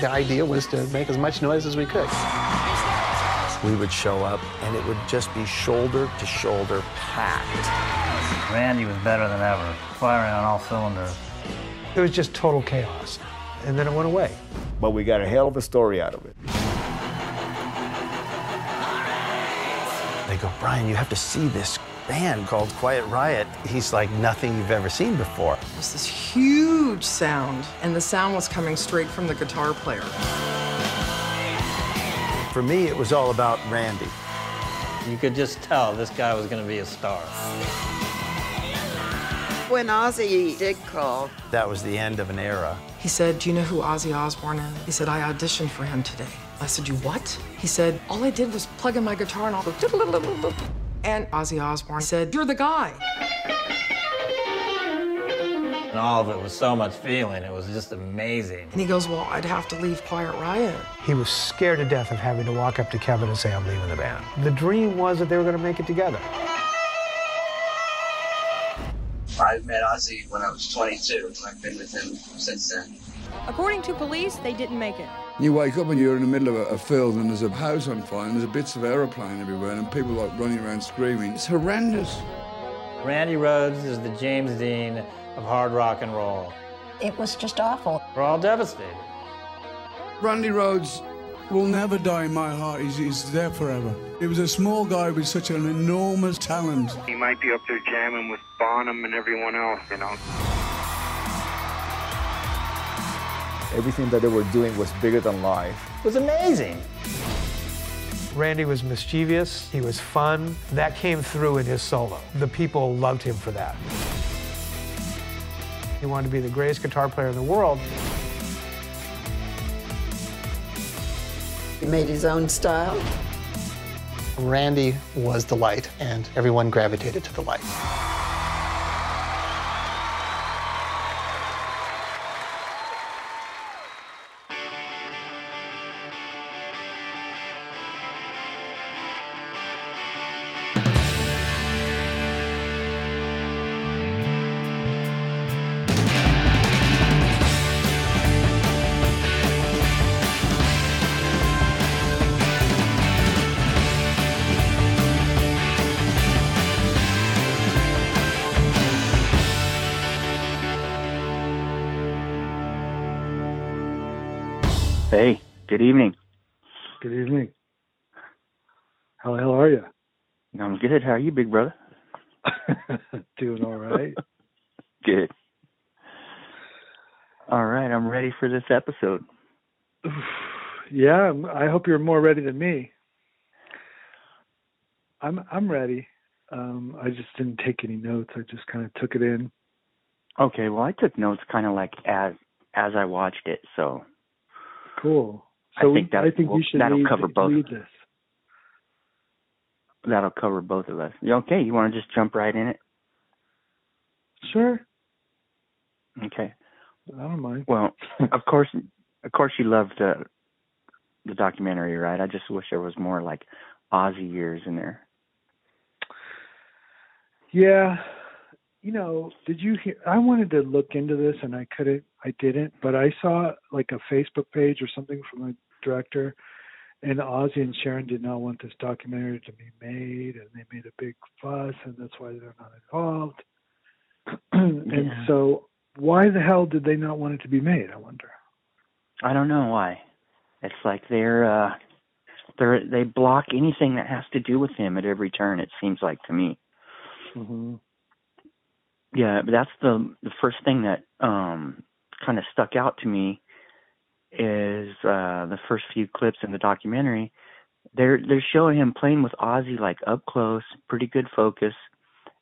The idea was to make as much noise as we could. We would show up, and it would just be shoulder to shoulder packed. Randy was better than ever, firing on all cylinders. It was just total chaos. And then it went away. But we got a hell of a story out of it. They go, Brian, you have to see this band called Quiet Riot. He's like nothing you've ever seen before. It was this huge sound, and the sound was coming straight from the guitar player. For me, it was all about Randy. You could just tell this guy was going to be a star. When Ozzy did call, That was the end of an era. He said, Do you know who Ozzy Osbourne is? He said, I auditioned for him today. I said, You what? He said, All I did was plug in my guitar and I'll go. And Ozzy Osbourne said, You're the guy. And all of it was so much feeling. It was just amazing. And he goes, Well, I'd have to leave Quiet Riot. He was scared to death of having to walk up to Kevin and say, I'm leaving the band. The dream was that they were going to make it together. I met Ozzy when I was 22. I've been with him since then. According to police, they didn't make it. You wake up and you're in the middle of a, a field and there's a house on fire and there's bits of aeroplane everywhere and people like running around screaming. It's horrendous. Randy Rhoads is the James Dean of hard rock and roll. It was just awful. We're all devastated. Randy Rhoads will never die in my heart. He's, he's there forever. He was a small guy with such an enormous talent. He might be up there jamming with Bonham and everyone else, you know. Everything that they were doing was bigger than life. It was amazing. Randy was mischievous, he was fun. That came through in his solo. The people loved him for that. He wanted to be the greatest guitar player in the world. he made his own style. Randy was the light, and everyone gravitated to the light. Evening. Good evening. How the hell are you? I'm good. How are you, big brother? Doing all right. Good. All right, I'm ready for this episode. yeah, I'm- hope you're more ready than me. I'm I'm ready. Um, I just didn't take any notes. I just kind of took it in. Okay, well, I took notes kind of like as as I watched it, so Cool. I So think that I think will- you should that'll lead, cover both. this. that'll cover both of us. You Okay, you want to just jump right in it? Sure, Okay. I don't mind. Well, of course, of course, you loved the the documentary, right? I just wish there was more like Ozzy years in there. Yeah, you know, did you hear? I wanted to look into this and I couldn't. I didn't, but I saw like a Facebook page or something from the director, and Ozzy and Sharon did not want this documentary to be made, and they made a big fuss, and that's why they're not involved. and Yeah. so, why the hell did they not want it to be made? I wonder. I don't know why. It's like they're uh they're they block anything that has to do with him at every turn. It seems like to me. hmm Yeah, but that's the the first thing that um kind of stuck out to me is uh the first few clips in the documentary. They're they're showing him playing with Ozzy like up close, pretty good focus,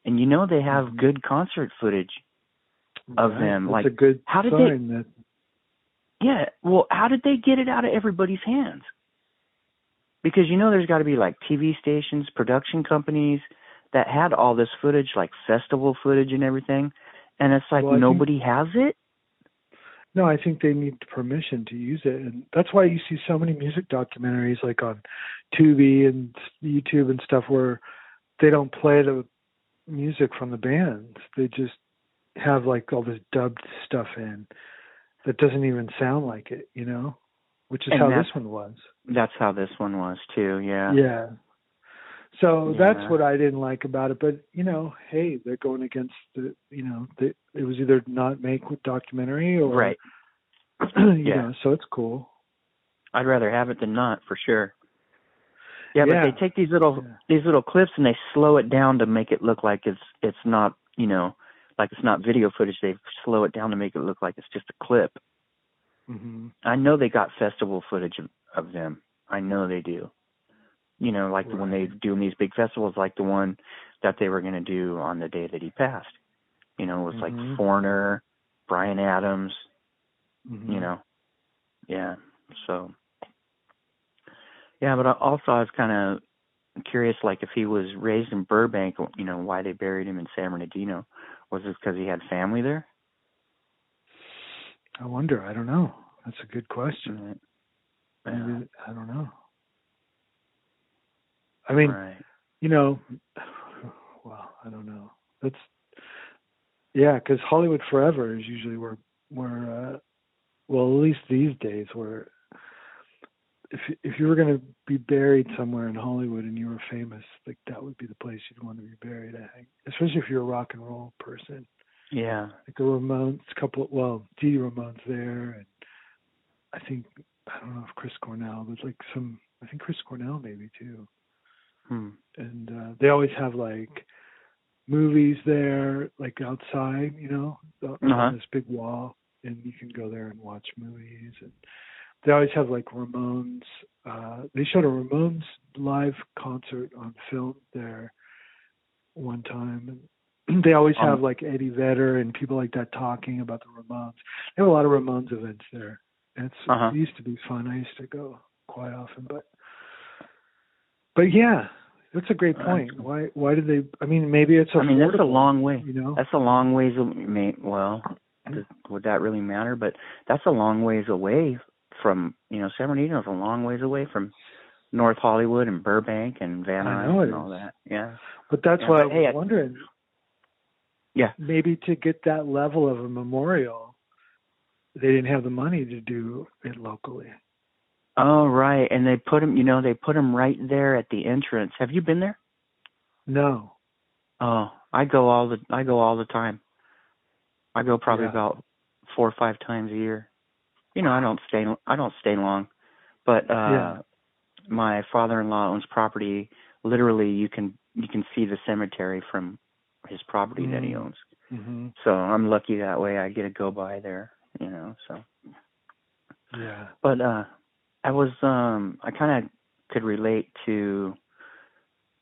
and you know they have good concert footage of Right, them. That's like a good how did sign that they? Yeah, well, how did they get it out of everybody's hands? Because you know there's got to be like TV stations, production companies that had all this footage, like festival footage and everything, and it's like Well, I think- nobody has it. No, I think they need permission to use it, and that's why you see so many music documentaries like on Tubi and YouTube and stuff where they don't play the music from the bands. They just have like all this dubbed stuff in that doesn't even sound like it, you know. which is And how this one was. That's how this one was too. Yeah. Yeah. So that's what I didn't like about it. But you know, hey, they're going against the. You know, they, it was either not make with documentary or Right. you Yeah. know, so it's cool. I'd rather have it than not, for sure. Yeah, but they take these little these little clips and they slow it down to make it look like it's it's not you know like it's not video footage. They slow it down to make it look like it's just a clip. hmm I know they got festival footage of, of them. I know they do. You know, like when they doing these big festivals, like the one that they were going to do on the day that he passed. You know, it was Mhm. like Foreigner, Bryan Adams. Mhm. You know, yeah. So, yeah, but I- also I was kind of curious, like if he was raised in Burbank, you know, why they buried him in San Bernardino? Was it because he had family there? I wonder. I don't know. That's a good question. Yeah. I don't know. I mean, Right. you know, well, I don't know. That's yeah, because Hollywood Forever is usually where where uh, well, at least these days, where if if you were going to be buried somewhere in Hollywood and you were famous, like that would be the place you'd want to be buried. I think, especially if you're a rock and roll person. Yeah. Like the Ramones, couple. Well, Dee Ramone's there, and I think I don't know if Chris Cornell, but like some. I think Chris Cornell maybe too Hmm. and uh, they always have like movies there, like outside, you know, on Uh-huh. this big wall, and you can go there and watch movies. And they always have like Ramones. Uh, they showed a Ramones live concert on film there one time, and they always have Um, like Eddie Vedder and people like that talking about the Ramones. They have a lot of Ramones events there. And it's Uh-huh. it used to be fun. I used to go quite often, but but yeah, that's a great point. Why why did they? I mean, maybe it's. I mean, that's a long way. You know, That's a long ways. a- May, well, does, would that really matter? But that's a long ways away from you know San Bernardino is a long ways away from North Hollywood and Burbank and Van Nuys and all that. Yeah. but that's Yeah, why but I was I- wondering. Yeah. Maybe to get that level of a memorial, they didn't have the money to do it locally. Oh right, and they put them, You know, they put them right there at the entrance. Have you been there? No. Oh, I go all the I go all the time. I go probably Yeah. about four or five times a year. You know, I don't stay I don't stay long. But uh Yeah. my father-in-law owns property literally you can you can see the cemetery from his property that he Mm. owns. hmm So I'm lucky that way I get to go by there, you know, so Yeah. but uh I was um I kind of could relate to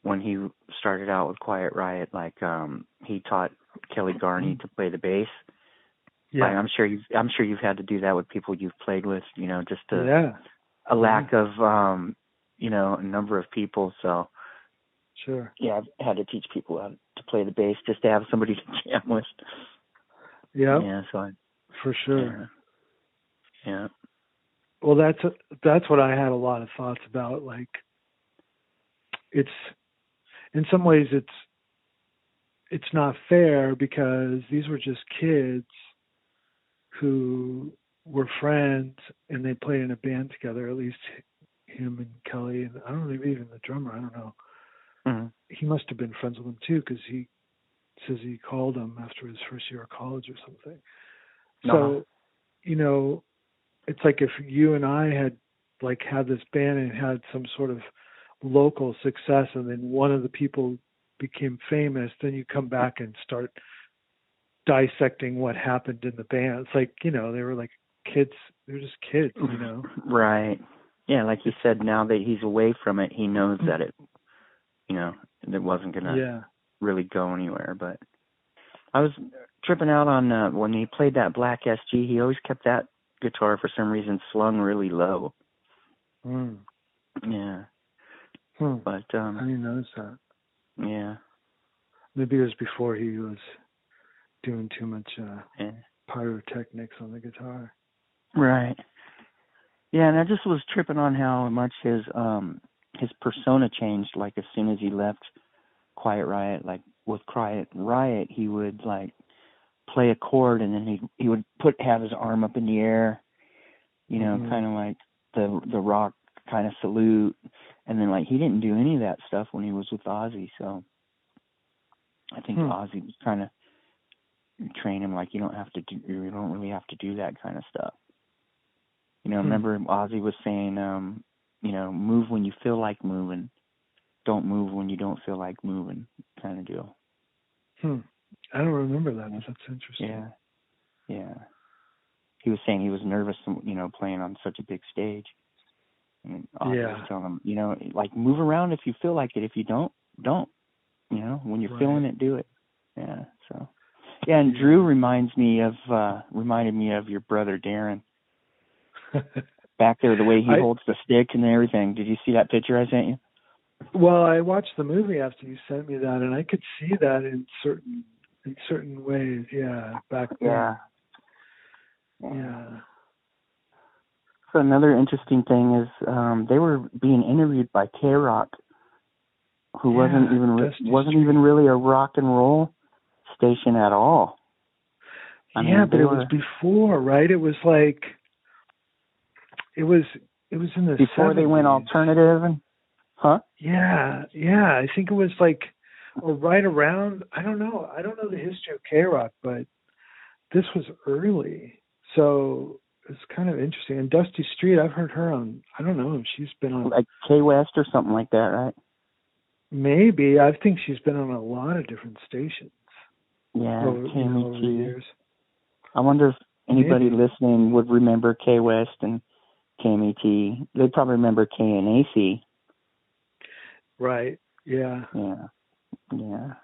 when he started out with Quiet Riot like um he taught Kelly Garni to play the bass. Yeah. Like, I'm sure you've I'm sure you've had to do that with people you've played with, you know, just to yeah. a lack of um you know, a number of people so Sure. yeah, I've had to teach people how to play the bass just to have somebody to jam with. Yeah. Yeah, so I For sure. yeah. Well, that's that's what I had a lot of thoughts about. Like, it's in some ways it's it's not fair because these were just kids who were friends and they played in a band together. At least him and Kelly, and I don't know even the drummer. I don't know. Mhm. He must have been friends with them too because he says he called him after his first year of college or something. So, Uh-huh. you know, it's like if you and I had like had this band and had some sort of local success and then one of the people became famous, then you come back and start dissecting what happened in the band. It's like, you know, they were like kids they were just kids, you know. Right. Yeah, like you said, now that he's away from it, he knows that it, you know, it wasn't gonna Yeah. really go anywhere. But I was tripping out on uh, when he played that Black SG. He always kept that guitar for some reason slung really low. Mm. Yeah. Hmm. But I um, didn't notice that. yeah, Maybe it was before he was doing too much uh yeah. pyrotechnics on the guitar. Right. Yeah, and I just was tripping on how much his um his persona changed like as soon as he left Quiet Riot. Like with Quiet Riot he would like play a chord and then he he would put have his arm up in the air, you know, Mhm. kind of like the the rock kind of salute, and then like he didn't do any of that stuff when he was with Ozzy. So I think Hmm. Ozzy was trying to train him like you don't have to do you don't really have to do that kind of stuff. You know, Hmm. remember Ozzy was saying, um, you know, move when you feel like moving, don't move when you don't feel like moving, kind of deal. Hmm. I don't remember that. That's interesting. Yeah, yeah. He was saying he was nervous, you know, playing on such a big stage. And Yeah. was telling him, you know, like move around if you feel like it. If you don't, don't. You know, when you're Right. feeling it, do it. Yeah. So, yeah. And Drew reminds me of uh reminded me of your brother Darren back there. The way he I- holds the stick and everything. Did you see that picture I sent you? Well, I watched the movie after you sent me that, and I could see that in certain in certain ways. Yeah, back then. Yeah. Yeah. So another interesting thing is um they were being interviewed by KROQ, who wasn't even re- wasn't even really a rock and roll station at all. I yeah, mean, but it were- was before, right? It was like it was it was in the before they went alternative and huh? Yeah, yeah. I think it was like or right around I don't know. I don't know the history of KROQ, but this was early. So it's kind of interesting. And Dusty Street, I've heard her on I don't know, if she's been on Like K West or something like that, right? maybe. I think she's been on a lot of different stations Yeah, over, you know, over the years. I wonder if anybody Maybe. listening would remember K West and KMET. They'd probably remember KNAC. Right. Yeah. Yeah. Yeah.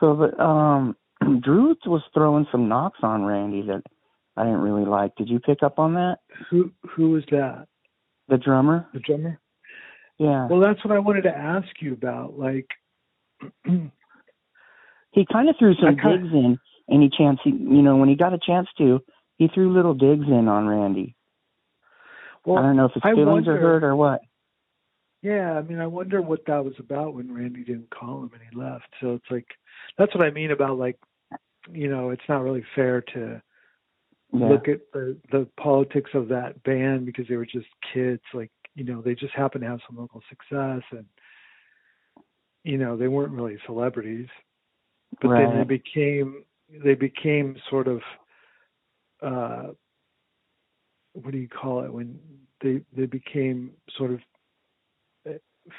So the um Drew was throwing some knocks on Randy that I didn't really like. Did you pick up on that? Who who was that? The drummer? The drummer? Yeah. Well, that's what I wanted to ask you about. Like, he kind of threw some kinda- digs in any chance he you know, when he got a chance to, he threw little digs in on Randy. well, I don't know if his feelings wonder, are hurt or what. Yeah, I mean, I wonder what that was about when Randy didn't call him and he left. So it's like, that's what I mean about like, you know, it's not really fair to Yeah. look at the the politics of that band because they were just kids. Like, you know, they just happened to have some local success and, you know, they weren't really celebrities. But then they became they became sort of uh what do you call it when they they became sort of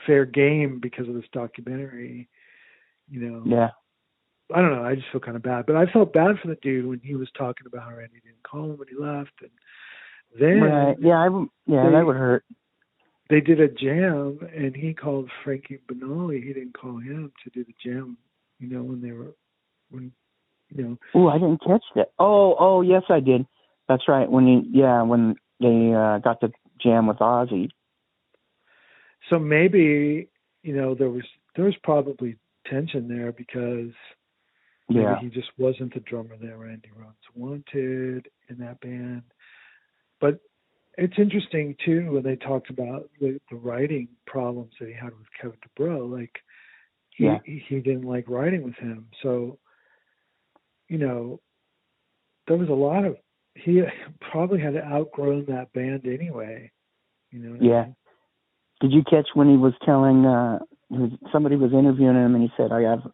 fair game because of this documentary you know Yeah. i don't know i just feel kind of bad but i felt bad for the dude when he was talking about how he didn't call him when he left and then Right. Yeah, I yeah, they- that would hurt. they did a jam and he called Frankie Banali he didn't call him to do the jam you know when they were when you know Oh, I didn't catch that. Oh, oh, yes, I did. That's right. When he, yeah, when they uh, got the jam with Ozzy. So maybe you know there was there was probably tension there because Yeah. he just wasn't the drummer that Randy Rhoads wanted in that band. But it's interesting too when they talked about the, the writing problems that he had with Kevin DuBrow. Like he Yeah. he didn't like writing with him, so you know there was a lot of he probably had outgrown that band anyway. You know. what I Yeah. mean? Did you catch when he was telling uh somebody was interviewing him and he said, "I have,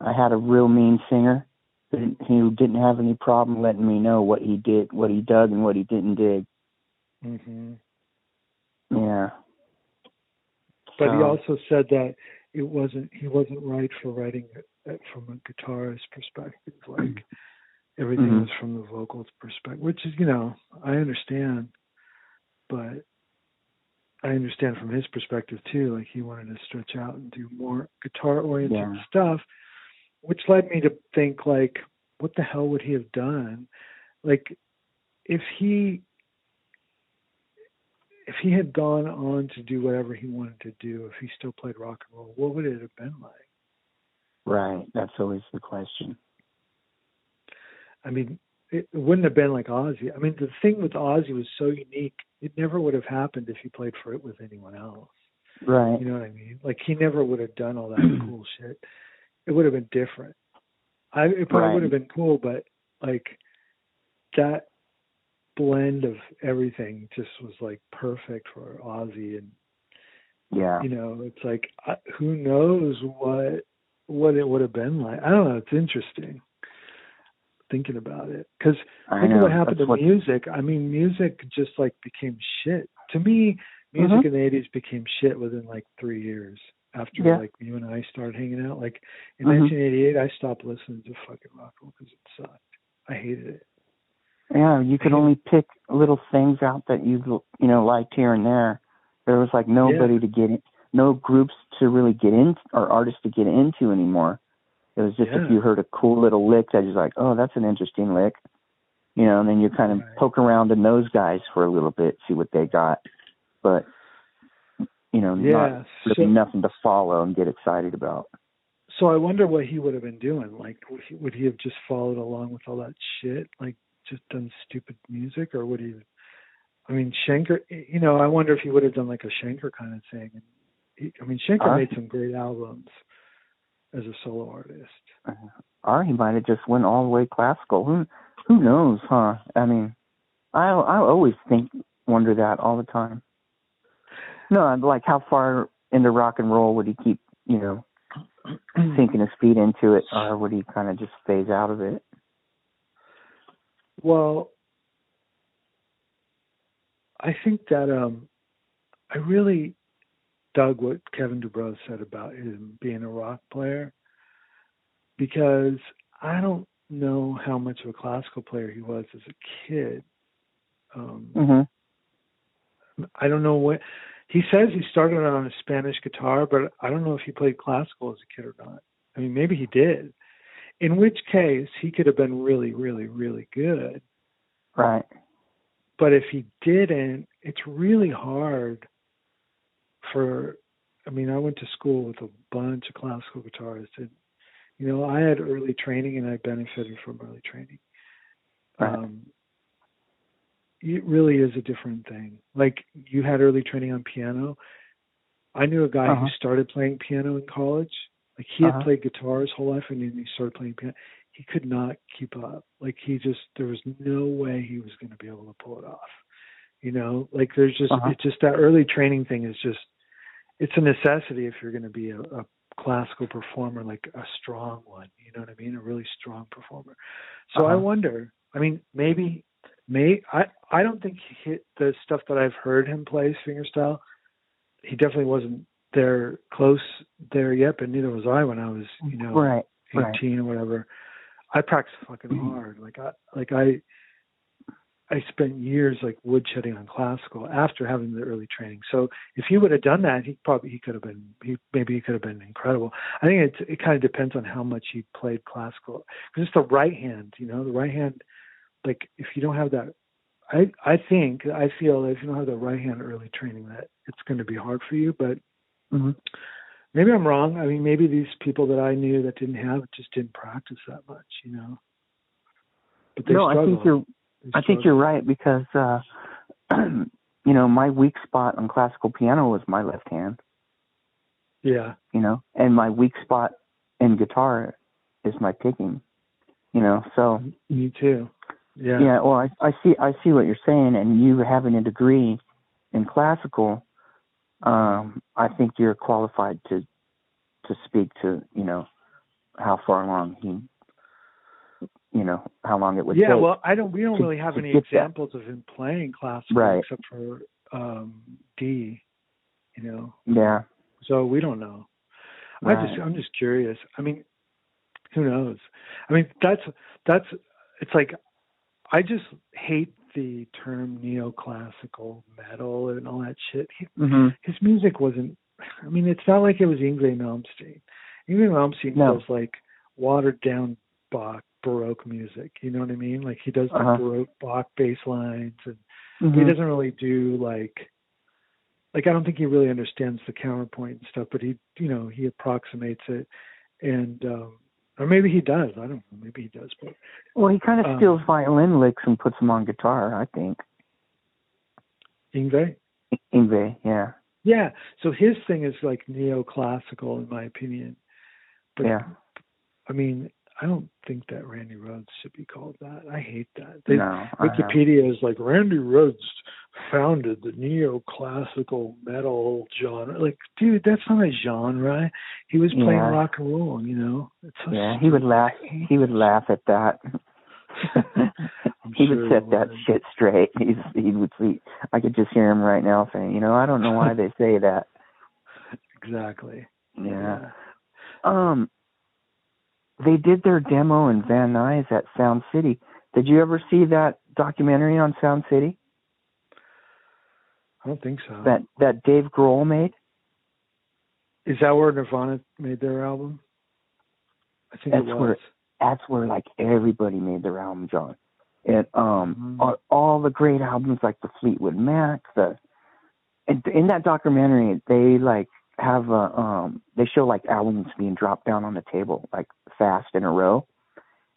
I had a real mean singer who didn't have any problem letting me know what he did, what he dug, and what he didn't dig." Mhm. Yeah. but he also said that it wasn't he wasn't right for writing it from a guitarist perspective like everything Mhm. was from the vocals perspective which is you know i understand but i understand from his perspective too like he wanted to stretch out and do more guitar oriented Yeah. stuff which led me to think like what the hell would he have done like if he if he had gone on to do whatever he wanted to do, if he still played rock and roll, what would it have been like? Right. That's always the question. I mean, it wouldn't have been like Ozzy. I mean, the thing with Ozzy was so unique; it never would have happened if he played for it with anyone else. Right. You know what I mean? Like he never would have done all that cool shit. It would have been different. I it probably Right. would have been cool, but like that blend of everything just was like perfect for Ozzy and Yeah. you know it's like who knows what what it would have been like i don't know it's interesting thinking about it because I think of what happened that's to what- music i mean music just like became shit to me music Mhm. in the 80s became shit within like three years after Yeah. like you and i started hanging out like in Mhm. 1988 i stopped listening to fucking rock and roll because it sucked i hated it Yeah, you could only pick little things out that you you know liked here and there. There was like nobody to get in, no groups to really get in or artists to get into anymore. It was just Yeah. if you heard a cool little lick that you're like, oh, that's an interesting lick, you know, and then you kind of poke around in those guys for a little bit, see what they got, but you know, Yeah, not really so- nothing to follow and get excited about. So I wonder what he would have been doing. Like, would he, would he have just followed along with all that shit, like just done stupid music, or would he? I mean, Schenker. You know, I wonder if he would have done like a Schenker kind of thing. And he, I mean, Schenker Uh, made some great albums as a solo artist. or he might have just went all the way classical. Who who knows, huh? I mean, I I always think wonder that all the time. No, like how far into rock and roll would he keep, you know, sinking his feet into it, or would he kind of just phase out of it? Well, I think that um, I really dug what Kevin DuBrow said about him being a rock player because I don't know how much of a classical player he was as a kid. Um, Mm-hmm. I don't know what he says he started on a Spanish guitar, but I don't know if he played classical as a kid or not. I mean, maybe he did. In which case, he could have been really, really, really good. Right. But if he didn't, it's really hard for. I mean, I went to school with a bunch of classical guitarists, and you know, I had early training, and I benefited from early training. Right. Um, it really is a different thing. Like you had early training on piano. I knew a guy Uh-huh. who started playing piano in college. Like he had Uh-huh. played guitar his whole life, and then he started playing piano. He could not keep up. Like he just, there was no way he was going to be able to pull it off. You know, like there's just, Uh-huh. it's just that early training thing is just, it's a necessity if you're going to be a, a classical performer, like a strong one. You know what I mean? A really strong performer. So I Uh-huh. wonder. I mean, maybe, may I? I don't think he hit the stuff that I've heard him play fingerstyle. He definitely wasn't there close there yet, but neither was I when I was, you know, Right, right. 18 or whatever. I practiced fucking hard. Like I, like I, I spent years like woodshedding on classical after having the early training. So if he would have done that, he probably he could have been he maybe he could have been incredible. I think it it kind of depends on how much he played classical because it's the right hand, you know, the right hand. Like if you don't have that, I I think I feel if you don't have the right hand early training, that it's going to be hard for you. But Mm-hmm. maybe I'm wrong. I mean, maybe these people that I knew that didn't have it just didn't practice that much, you know. But they no, I think struggle. you're I think you're right because uh you know, my weak spot on classical piano was my left hand, Yeah. you know, and my weak spot in guitar is my picking. You know, so Me too. Yeah. yeah, well I I see I see what you're saying and you having a degree in classical, um, I think you're qualified to to speak to, you know, how far along he you know, how long it would yeah, take. well, I don't. We don't to- really have any get that. examples of him playing classical Right. except for um Dee. You know, yeah. so we don't know. I just, I'm just curious. I mean, who knows? I mean, that's that's. It's like, I just hate the term neoclassical metal and all that shit. He, hmm his music wasn't. I mean, it's not like it was Yngwie Malmsteen. Yngwie Malmsteen No. does like watered down Bach Baroque music. You know what I mean? Like he does the Uh-huh. Baroque Bach bass lines, and he Mhm. doesn't really do like. Like I don't think he really understands the counterpoint and stuff, but he, you know, he approximates it, and um or maybe he does. I don't know. Maybe he does, but Well, he kind of Um, steals violin licks and puts them on guitar. I think. Yngwie. Yngwie, yeah, Yeah. So his thing is like neoclassical, in my opinion. But yeah, I mean, I don't think that Randy Rhoads should be called that. I hate that. They, No, Wikipedia is like Randy Rhoads founded the neoclassical metal genre. Like, dude, that's not a genre. He was playing Yeah. rock and roll. You know, so Yeah, he would laugh. He would laugh at that. he sure would set that shit straight. He's he would see. I could just hear him right now saying, you know, I don't know why they say that. exactly. Yeah. Um, they did their demo in Van Nuys at Sound City. Did you ever see that documentary on Sound City I don't think so. that that Dave Grohl made? Is that where Nirvana made their album? I think That's it was. where that's where like everybody made their album, John. And um, all, all the great albums like the Fleetwood Mac, the and in that documentary they like have a um they show like albums being dropped down on the table like fast in a row.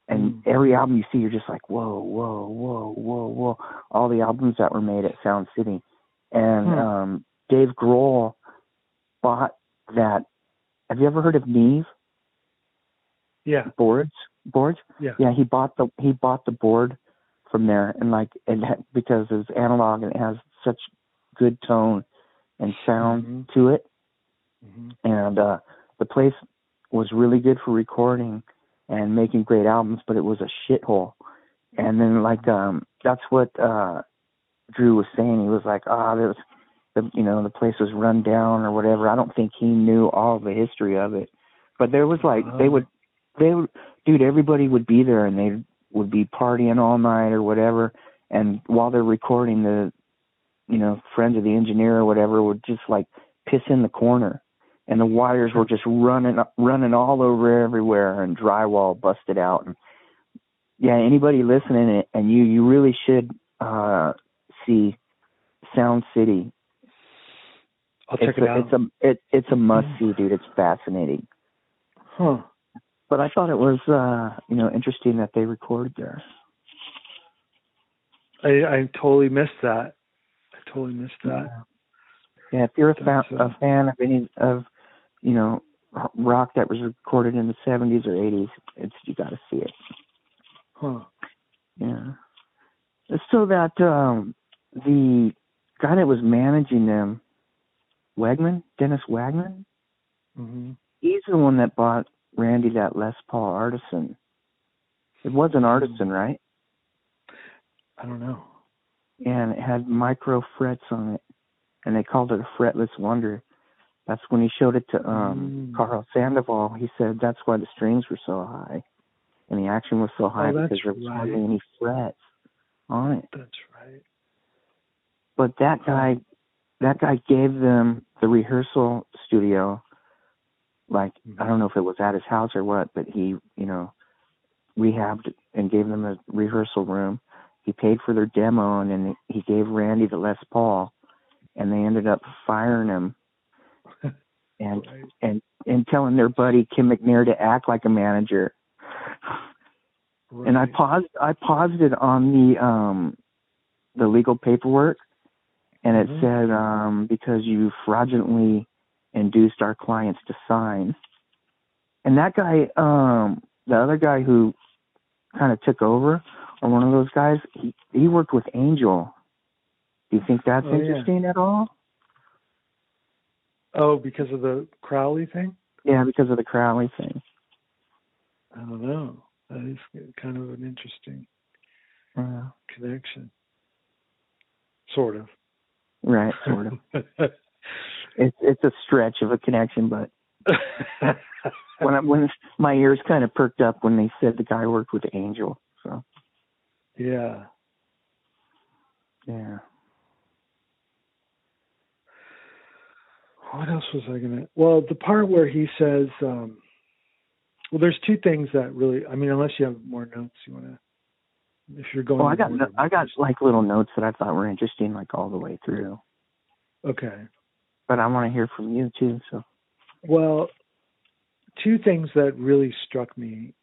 And every album you see, you're just like, whoa, whoa, whoa, whoa, whoa. All the albums that were made at Sound City, and Hmm. um, Dave Grohl bought that. Have you ever heard of Neve? Yeah. boards boards Yeah. yeah he bought the he bought the board from there and like it had, because it's analog and it has such good tone and sound to it and uh the place was really good for recording and making great albums but it was a shithole. And then like um that's what uh drew was saying. He was like ah there was the you know the place was run down or whatever. I don't think he knew all the history of it. But there was like they would they would dude everybody would be there and they would be partying all night or whatever. And while they're recording the you know friends of the engineer or whatever would just like piss in the corner and the wires were just running running all over everywhere and drywall busted out and yeah anybody listening and you you really should uh see sound city I'll it's check it a, out. it's a it, it's a must see dude it's fascinating Huh. but I thought it was uh you know interesting that they recorded there. I I totally missed that. I totally missed that. Yeah, if you're a, fa- uh, a fan of any of you know rock that was recorded in the 70s or 80s, it's you got to see it. Huh. Yeah. So that um the guy that was managing them, Wegman, Dennis Wagman, hmm he's the one that bought Randy that Les Paul Artisan. It was an Artisan, right? I don't know. and it had micro frets on it, and they called it a fretless wonder. That's when he showed it to um Mm. Karl Sandoval. He said that's why the strings were so high, and the action was so high Oh, because there was right. hardly any frets on it. That's right. But that guy, that guy gave them the rehearsal studio. Like Mm-hmm. I don't know if it was at his house or what, but he, you know, rehabbed and gave them a rehearsal room. He paid for their demo, and then he gave Randy the Les Paul, and they ended up firing him and and and telling their buddy Kim McNair to act like a manager. And I paused I paused it on the um the legal paperwork and it Mhm. said um because you fraudulently induced our clients to sign. And that guy um the other guy who kind of took over or one of those guys he he worked with Angel. Do you think that's Oh, yeah. interesting at all? Oh, because of the Crowley thing? Yeah, because of the Crowley thing. I don't know. That is kind of an interesting connection. Sort of. Right, sort of. it's it's a stretch of a connection, but when I, when my ears kind of perked up when they said the guy worked with Angel. So yeah. yeah, What else was I gonna? Well, the part where he says, um, "Well, there's two things that really. I mean, unless you have more notes, you wanna. If you're going. well, I got no- I got like little notes that I thought were interesting, like all the way through. Okay. But I want to hear from you too. So Well, two things that really struck me.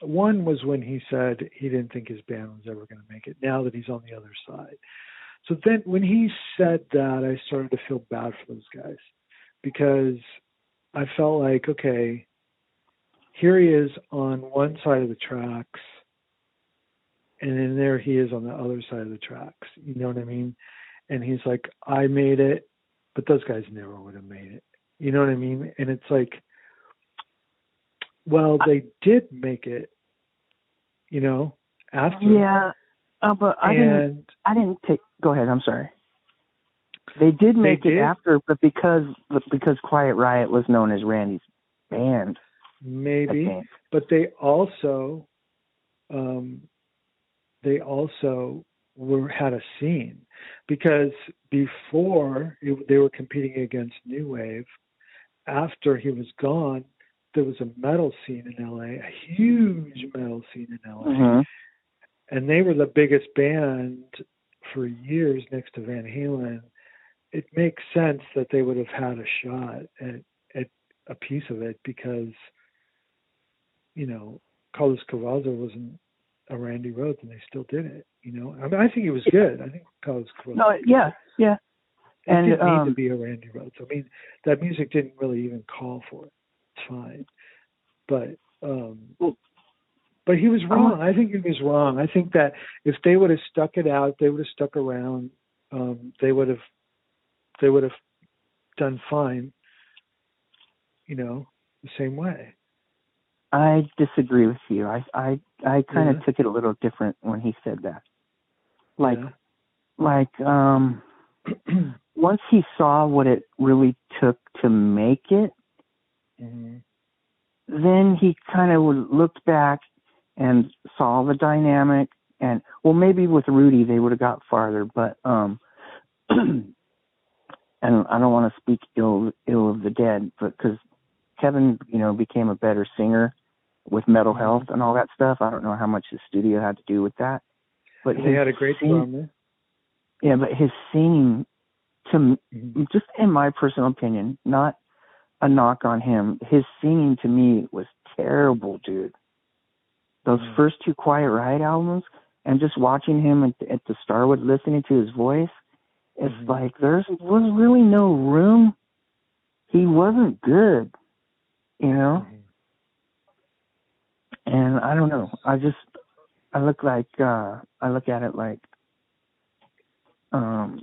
One was when he said he didn't think his band was ever going to make it. Now that he's on the other side, so then when he said that, I started to feel bad for those guys because I felt like, okay, here he is on one side of the tracks, and then there he is on the other side of the tracks. You know what I mean? And he's like, I made it, but those guys never would have made it. You know what I mean? And it's like, well, they did make it, you know, after. Yeah, uh, but I didn't. I didn't take. Go ahead. I'm sorry. They did make They it did? after, but because because Quiet Riot was known as Randy's band. maybe but they also um they also were had a scene because before it, they were competing against new wave after he was gone there was a metal scene in LA a huge metal scene in LA Mhm. and they were the biggest band for years next to Van Halen. It makes sense that they would have had a shot at at a piece of it because you know Carlos Cavazo wasn't a Randy Rhoads and they still did it. You know, I mean, I think he was good. I think Carlos Cavazo. No, yeah, yeah. It And didn't need um, to be a Randy Rhoads. I mean, that music didn't really even call for it. It's fine, but um, but he was wrong. I think he was wrong. I think that if they would have stuck it out, they would have stuck around. Um, they would have they would have done fine. You know, the same way. I disagree with you. I I I kind of Yeah. took it a little different when he said that. Like Yeah. like um once he saw what it really took to make it, Mhm. then he kind of looked back and saw the dynamic and well maybe with Rudy they would have got farther but um and I don't want to speak ill ill of the dead but cuz Kevin you know became a better singer with mental health and all that stuff I don't know how much his studio had to do with that but he had a great sing- drummer. yeah but his singing to m Mm-hmm. just in my personal opinion not a knock on him his singing to me was terrible dude those first two Quiet Riot albums and just watching him at, at the Starwood, listening to his voice, it's Mm-hmm. like there's was really no room. He wasn't good, you know. Mm-hmm. And I don't know. I just I look like uh I look at it like um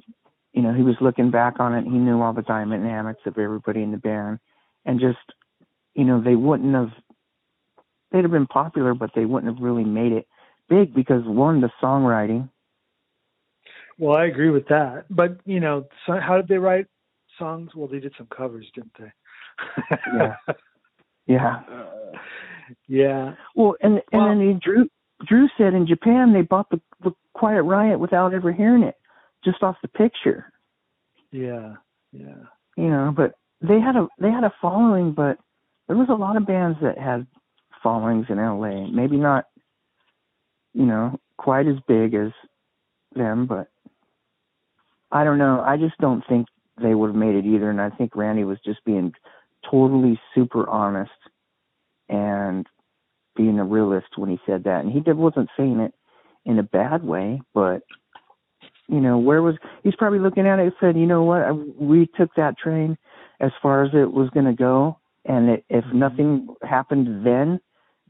you know, he was looking back on it, he knew all the dynamics of everybody in the band and just you know, they wouldn't have they'd have been popular but they wouldn't have really made it big because one, the songwriting. Well, I agree with that. But you know, so how did they write songs? Well, they did some covers, didn't they? Yeah. Yeah. Uh, yeah. Well, and and then he, Drew Drew said in Japan they bought the, the Quiet Riot without ever hearing it, just off the picture. Yeah. Yeah. You know, but they had a they had a following, but there was a lot of bands that had followings in LA. Maybe not, you know, quite as big as them, but I don't know. I just don't think they would have made it either. And I think Randy was just being totally super honest and being a realist when he said that. And he did, wasn't saying it in a bad way, but you know, where was he's probably looking at it and said, you know what, I, we took that train as far as it was going to go, and it, if nothing happened then,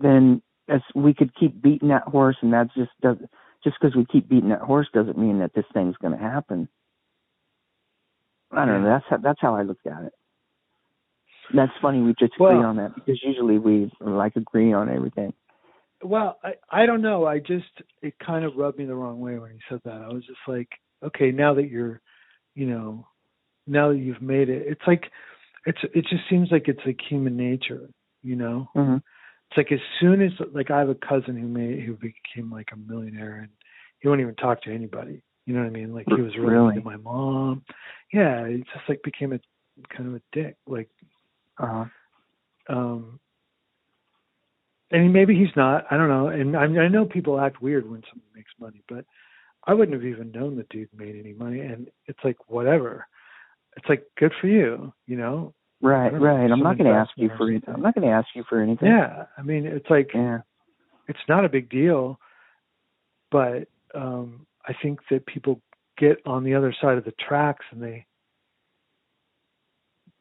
then as we could keep beating that horse, and that's just does just because we keep beating that horse doesn't mean that this thing's going to happen. I don't know. That's how, that's how I looked at it. That's funny. We just agree on that because usually we like agree on everything. Well, I I don't know. I just it kind of rubbed me the wrong way when he said that. I was just like, okay, now that you're, you know, now that you've made it, it's like, it's it just seems like it's like human nature, you know. Mm-hmm. It's like as soon as like I have a cousin who made who became like a millionaire and he won't even talk to anybody. You know what I mean? Like he was really, Really? into my mom. Yeah, he just like became a kind of a dick. Like Uh-huh. um and maybe he's not i don't know and I, I know people act weird when someone makes money but i wouldn't have even known the dude made any money and it's like whatever it's like good for you you know Right, I don't know, right. I'm not going to ask you for anything. I'm not going to ask you for anything. yeah i mean it's like Yeah. it's not a big deal but um i think that people get on the other side of the tracks and they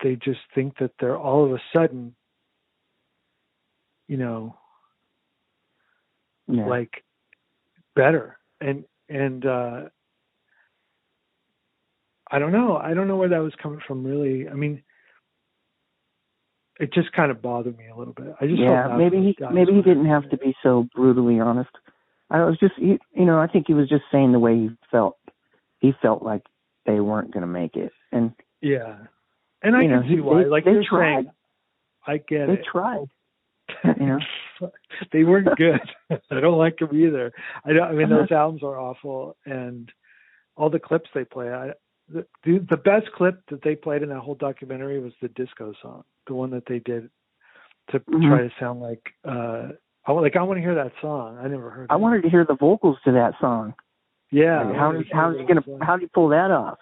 they just think that they're all of a sudden you know, Yeah. like better. And and uh I don't know. I don't know where that was coming from really. I mean it just kind of bothered me a little bit. I just yeah, maybe he maybe he didn't have to be so brutally honest. I was just he, you know I think he was just saying the way he felt. He felt like they weren't going to make it, and Yeah. And I You know, can see he- why. they- like they you're tried. saying I get they it. They tried. You know, they weren't good. I don't like them either. I don't. I mean, Uh-huh. those albums are awful, and all the clips they play. I, the, the the best clip that they played in that whole documentary was the disco song, the one that they did to Mhm. try to sound like. uh I like. I want to hear that song. I never heard. I wanted to hear the vocals to that song. Yeah. Like, how how he gonna how do you pull that off?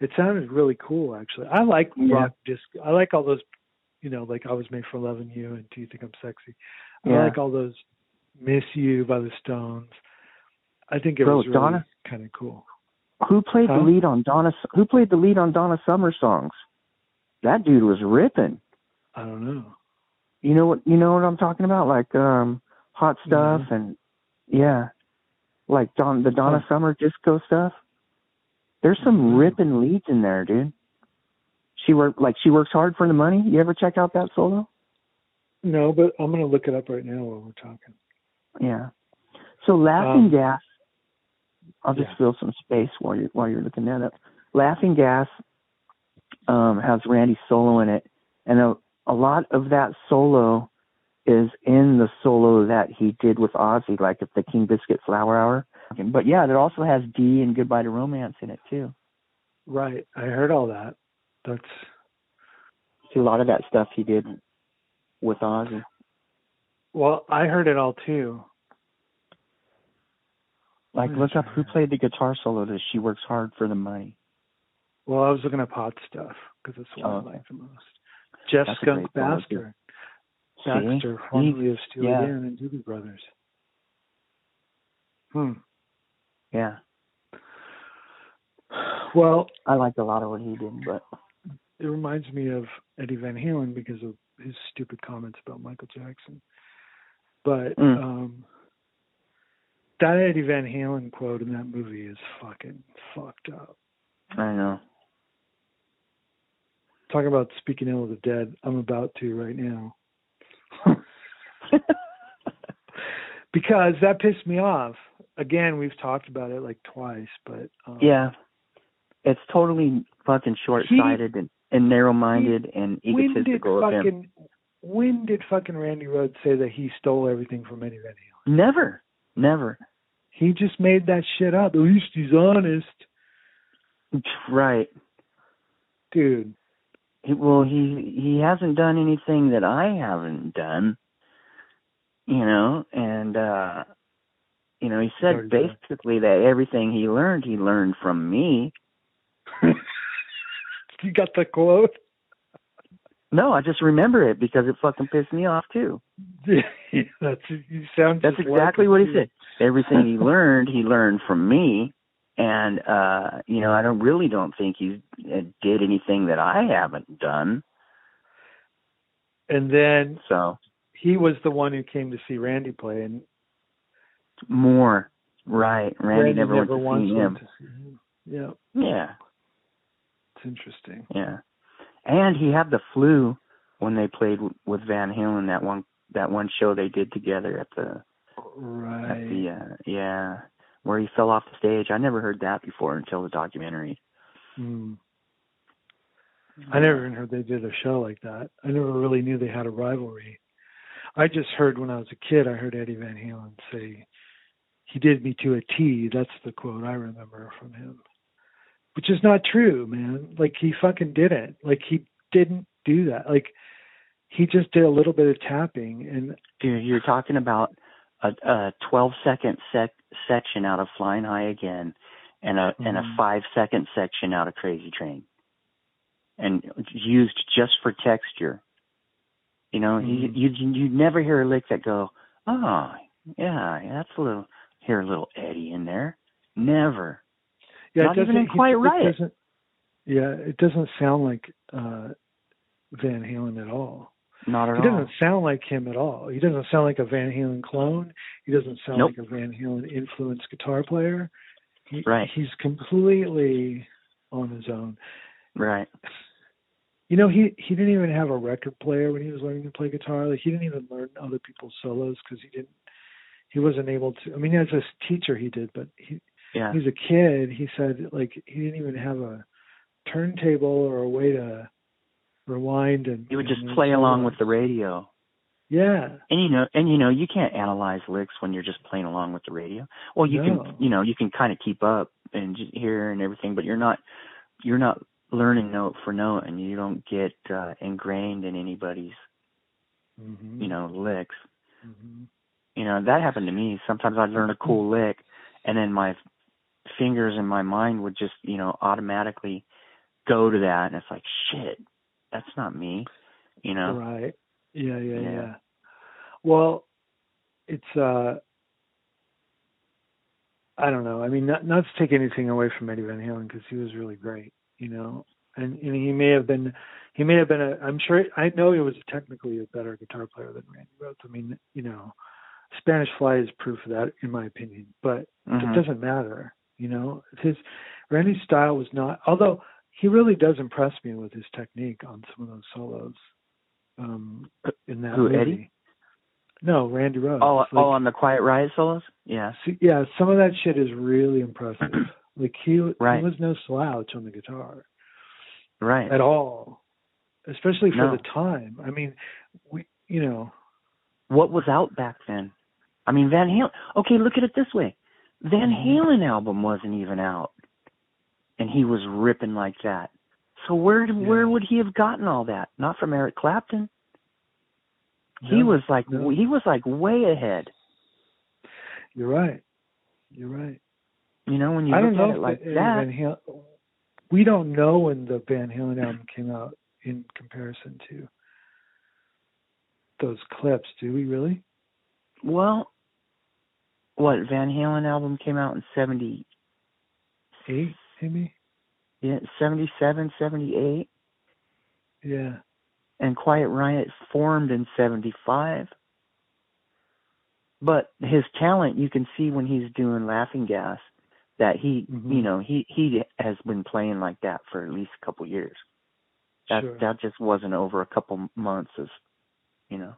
It sounded really cool, actually. I like Yeah. rock disco. I like all those, you know, like I was made for loving you and Do you think I'm sexy? I Yeah. like all those Miss You by the Stones. I think it Bro, was really Donna- kind of cool. Who played Huh? the lead on Donna? Who played the lead on Donna Summer songs? That dude was ripping. I don't know. You know what? You know what I'm talking about? Like um, hot stuff and yeah, like Don the Donna Huh. Summer disco stuff. There's some Mhm. ripping leads in there, dude. She worked like she works hard for the money. You ever check out that solo? No, but I'm gonna look it up right now while we're talking. Yeah. So Laughing Um, Gas. I'll just yeah. fill some space while you're while you're looking that up. Laughing Gas um, has Randy solo in it, and a, a lot of that solo is in the solo that he did with Ozzy, like at the King Biscuit Flower Hour. But yeah, it also has Dee and Goodbye to Romance in it too. Right. I heard all that. That's See, a lot of that stuff he did with Ozzy. well, I heard it all too. Like, look up who played the guitar solo to "She Works Hard for the Money." Well, I was looking at pot stuff because it's what Oh, I like the most. Jeff That's Skunk great solo, too. Baxter. Baxter, formerly of Steely yeah. Dan and Doobie Brothers. Hmm. Yeah, Well, I liked a lot of what he did, but it reminds me of Eddie Van Halen because of his stupid comments about Michael Jackson. But Mm. um that Eddie Van Halen quote in that movie is fucking fucked up. I know. Talking about speaking ill of the dead, I'm about to right now. because that pissed me off. Again, we've talked about it like twice, but um, Yeah. It's totally fucking short sighted and, and narrow minded and egotistical when did egotistical of him. fucking when did fucking Randy Rhoads say that he stole everything from Eddie Van Halen? Never. Never. He just made that shit up. At least he's honest, Right. dude. He, well, he he hasn't done anything that I haven't done. You know, and uh you know, he said Sorry, basically that everything he learned, he learned from me. You got the quote? No, I just remember it because it fucking pissed me off too. That's you sound. That's exactly what he said. Everything he learned, he learned from me. And uh, you know, I don't really don't think he uh, did anything that I haven't done. And then So he was the one who came to see Randy play, and more, right? Randy, never, went to see him. to see him. Yeah, Yeah, it's interesting. yeah. And he had the flu when they played with Van Halen that one that one show they did together at the at Right. the uh, yeah where he fell off the stage. I never heard that before until the documentary. Hmm. I never even heard they did a show like that. I never really knew they had a rivalry. I just heard when I was a kid, I heard Eddie Van Halen say, he did me to a T. That's the quote I remember from him. Which is not true, man. Like, he fucking didn't. Like, he didn't do that. Like, he just did a little bit of tapping. And Dude, you're talking about a, a 12 second sec- section out of Flying High Again, and a and a Mhm. five second section out of Crazy Train, and used just for texture. You know, Mhm. you you you never hear a lick that go, oh yeah, that's a little hear a little Eddie in there. Never. Yeah, Not it even in Quiet it Riot. doesn't, yeah, it doesn't sound like uh, Van Halen at all. Not at he all. doesn't sound like him at all. He doesn't sound like a Van Halen clone. He doesn't sound Nope. like a Van Halen influenced guitar player. He, Right. He's completely on his own. Right. You know, he he didn't even have a record player when he was learning to play guitar. Like he didn't even learn other people's solos because he didn't. He wasn't able to. I mean, as a teacher, he did, but he Yeah. he's a kid. He said like he didn't even have a turntable or a way to rewind and. You would just play along with the radio. Yeah. And you know, and you know, you can't analyze licks when you're just playing along with the radio. Well, you No. can, you know, you can kind of keep up and just hear and everything, but you're not, you're not learning note for note, and you don't get uh, ingrained in anybody's, Mm-hmm. you know, licks. hmm You know, that happened to me. Sometimes I'd learn a cool lick, and then my fingers and my mind would just, you know, automatically go to that, and it's like, shit, that's not me. You know. Right. Yeah, yeah, Yeah. yeah, Well, it's uh I don't know. I mean, not not to take anything away from Eddie Van Halen because he was really great, you know. And and he may have been he may have been a I'm sure I know he was technically a better guitar player than Randy Rhoads. I mean, you know, Spanish Fly is proof of that in my opinion, but Mhm. it doesn't matter, you know. His Randy's style was not although he really does impress me with his technique on some of those solos um in that Who, movie. Eddie? No, Randy Rhoads. all, Like, on the Quiet Riot solos. Yeah. see- yeah, some of that shit is really impressive. like he, Right. he was no slouch on the guitar Right. at all, especially for No. the time. I mean, we, you know, what was out back then. I mean, Van Halen. Okay, look at it this way: Van Mm-hmm. Halen album wasn't even out, and he was ripping like that. So where where would he have gotten all that? Not from Eric Clapton. he was like no. he was like way ahead. you're right. You're right. You know, when you I look at it like Eddie that. Halen, we don't know when the Van Halen album came out in comparison to those clips, do we really? Well, what Van Halen album came out in seventy Eight, maybe? yeah seventy seven seventy eight, Yeah. and Quiet Riot formed in 75. But his talent, you can see when he's doing Laughing Gas, that he, Mhm. you know, he he has been playing like that for at least a couple years. That Sure. that just wasn't over a couple months of, you know.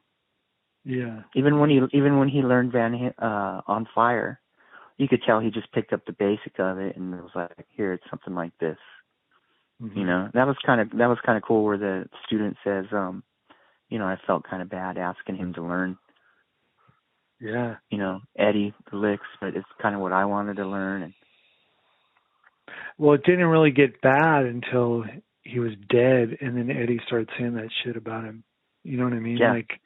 Yeah. Even when he even when he learned Van uh on Fire, you could tell he just picked up the basic of it and it was like, here it's something like this. Mm-hmm. You know, that was kind of that was kind of cool. Where the student says, um, you know, I felt kind of bad asking him to learn, Yeah. you know, Eddie the licks, but it's kind of what I wanted to learn. And Well, it didn't really get bad until he was dead, and then Eddie started saying that shit about him. You know what I mean? Yeah. Like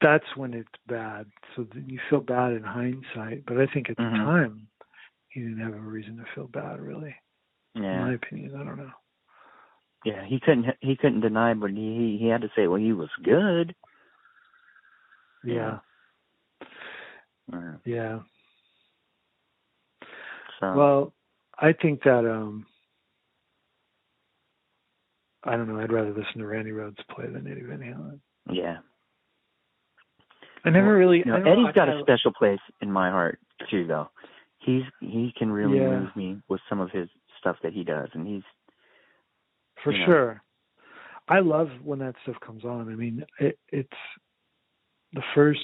that's when it's bad. So you feel bad in hindsight, but I think at the Mhm. time he didn't have a reason to feel bad, really. In my opinion, I don't know. yeah, he couldn't he couldn't deny, but he he had to say, well, he was good. Yeah. Uh, Yeah. so Well, I think that um I don't know. I'd rather listen to Randy Rhoads play than Eddie Van Halen. yeah, I never really. you know, don't know, got a special place in my heart too, though. He's he can really Yeah. move me with some of his stuff that he does, and he's for you know. sure. I love when that stuff comes on. I mean, it, it's the first,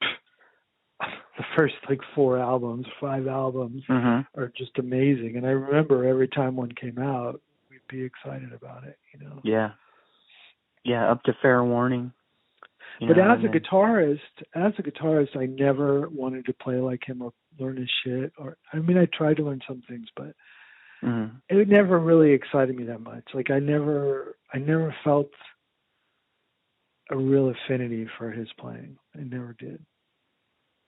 the first like four albums, five albums Mhm. are just amazing. And I remember every time one came out, we'd be excited about it. You know. yeah, yeah, up to fair warning. You but as a guitarist, as a guitarist, I never wanted to play like him or learn his shit. Or I mean, I tried to learn some things, but Mhm. it never really excited me that much. Like I never, I never felt a real affinity for his playing. I never did.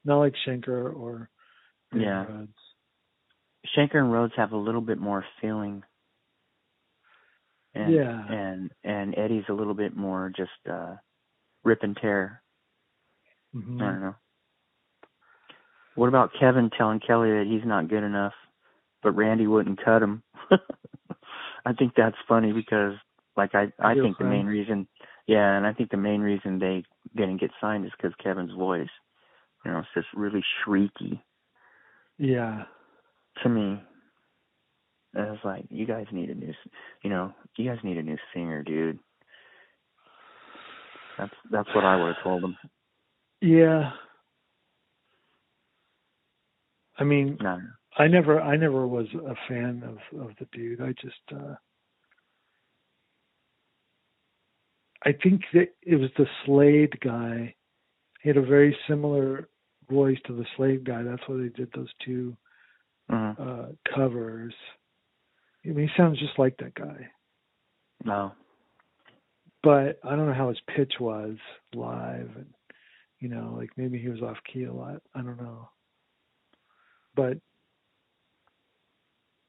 Not like Schenker or Yeah. Rhoads. Schenker and Rhoads have a little bit more feeling. And, Yeah. And and Eddie's a little bit more just uh rip and tear. Mhm. I don't know. What about Kevin telling Kelly that he's not good enough, but Randy wouldn't cut him? I think that's funny because like I I think the main reason Yeah, and I think the main reason they didn't get signed is because Kevin's voice. You know, it's just really shrieky Yeah. to me. And it's like, you guys need a new, you know, you guys need a new singer, dude. That's that's what I would have told them. Yeah. I mean, No. I never I never was a fan of of the dude. I just uh I think that it was the Slade guy. He had a very similar voice to the Slade guy. That's why they did those two Mhm. uh covers. I mean, he sounds just like that guy. No. But I don't know how his pitch was live and you know, like maybe he was off key a lot. I don't know. But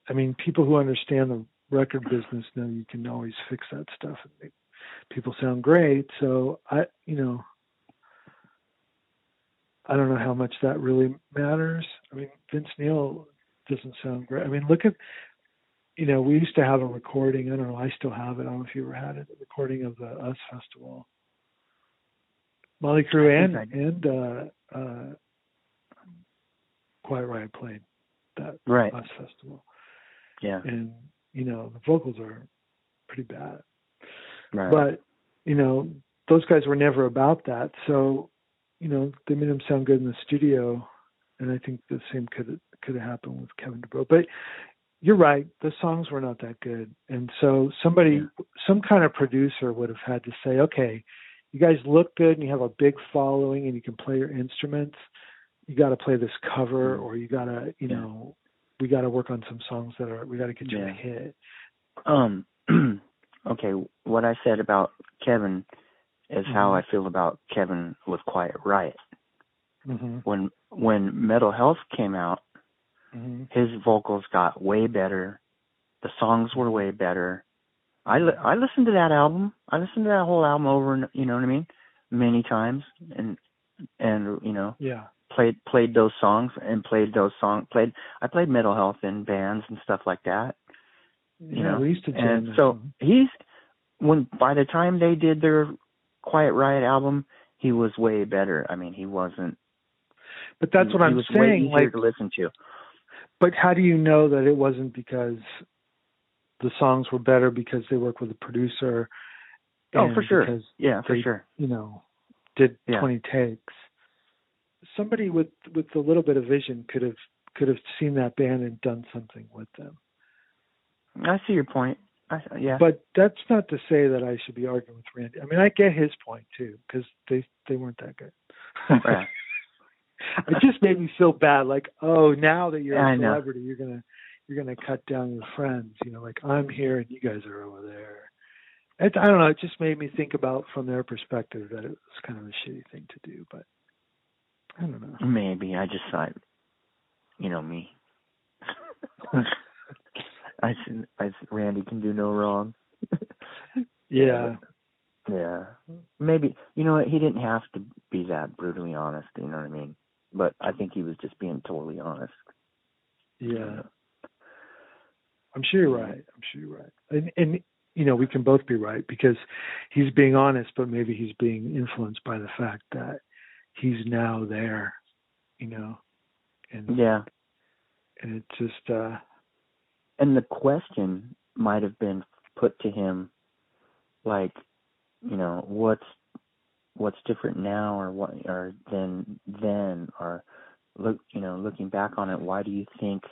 I mean, people who understand the record business know you can always fix that stuff and make people sound great. So I, you know, I don't know how much that really matters. I mean, Vince Neil doesn't sound great. I mean, look at, you know, we used to have a recording. I don't know. I still have it. I don't know if you ever had it. A recording of the Us Festival. Mötley Crüe and and uh, uh, Quiet Riot played that Right. Us Festival Yeah. and you know the vocals are pretty bad Right. but you know those guys were never about that so you know they made them sound good in the studio and i think the same could could have happened with kevin dubrow but you're right the songs were not that good and so somebody some kind of producer would have had to say okay you guys look good and you have a big following and you can play your instruments you got to play this cover or you got to you Yeah. know we got to work on some songs that are we got to get you a hit Um. okay. What I said about Kevin is how Mhm. I feel about Kevin with Quiet Riot. hmm When when Metal Health came out, hmm his vocals got way better. The songs were way better. I li- I listened to that album. I listened to that whole album over and you know what I mean, many times, and and you know yeah played played those songs and played those songs. Played I played Metal Health in bands and stuff like that. You yeah know, we used to jam and so he's when by the time they did their Quiet Riot album, he was way better. I mean, he wasn't. but that's he, what i'm saying easier like to listen to. But how do you know that it wasn't because the songs were better because they worked with a producer Oh, for sure. because Yeah, for they, sure. you know did Yeah. 20 takes somebody with with a little bit of vision could have could have seen that band and done something with them I see your point. I, yeah. but that's not to say that i should be arguing with randy i mean i get his point too because they they weren't that good Yeah. it just made me feel bad like oh now that you're I a celebrity you're gonna you're gonna cut down your friends you know like i'm here and you guys are over there it, i don't know it just made me think about from their perspective that it was kind of a shitty thing to do but i don't know Maybe I just thought, you know me. I said, I said, Randy can do no wrong. yeah Yeah. Maybe you know what? He didn't have to be that brutally honest. You know what I mean? But I think he was just being totally honest. yeah i'm sure you're right i'm sure you're right and and you know we can both be right because he's being honest but maybe he's being influenced by the fact that he's now there you know and Yeah. and it just uh And the question might have been put to him, like, you know, what's what's different now, or what, or than then, or look, you know, looking back on it, why do you think,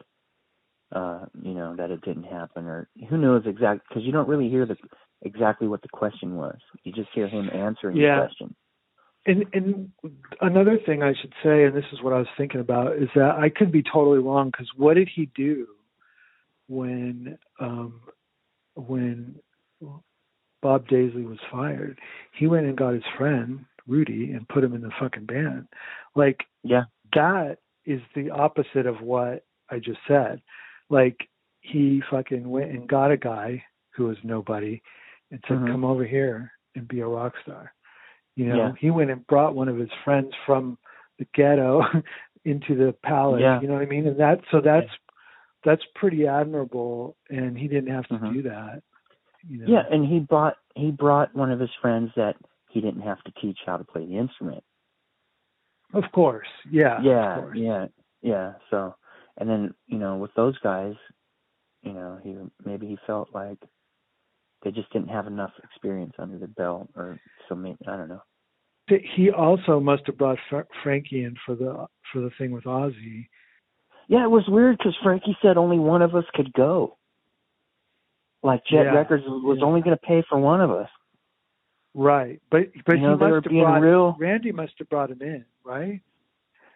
uh, you know, that it didn't happen, or who knows exactly? Because you don't really hear the exactly what the question was. You just hear him answering Yeah. the question. And and another thing I should say, and this is what I was thinking about, is that I could be totally wrong because what did he do when um when Bob Daisley was fired? He went and got his friend Rudy and put him in the fucking band. Like Yeah. that is the opposite of what I just said. Like he fucking went and got a guy who was nobody and said, Mhm. "Come over here and be a rock star." You know, Yeah. he went and brought one of his friends from the ghetto into the palace. Yeah. You know what I mean? And that so that's that's pretty admirable, and he didn't have to Mhm. do that. You know? Yeah, and he brought he brought one of his friends that he didn't have to teach how to play the instrument. Of course. Yeah. Yeah, course. yeah, yeah. So, and then you know, with those guys, you know, he maybe he felt like they just didn't have enough experience under the belt, or so maybe I don't know. He also must have brought Fra- Frankie in for the for the thing with Ozzy. Yeah, it was weird because Frankie said only one of us could go. Like Jet Yeah, Records was yeah. only going to pay for one of us. Right, but but You know, he they were must have being brought real- Randy must have brought him in, right?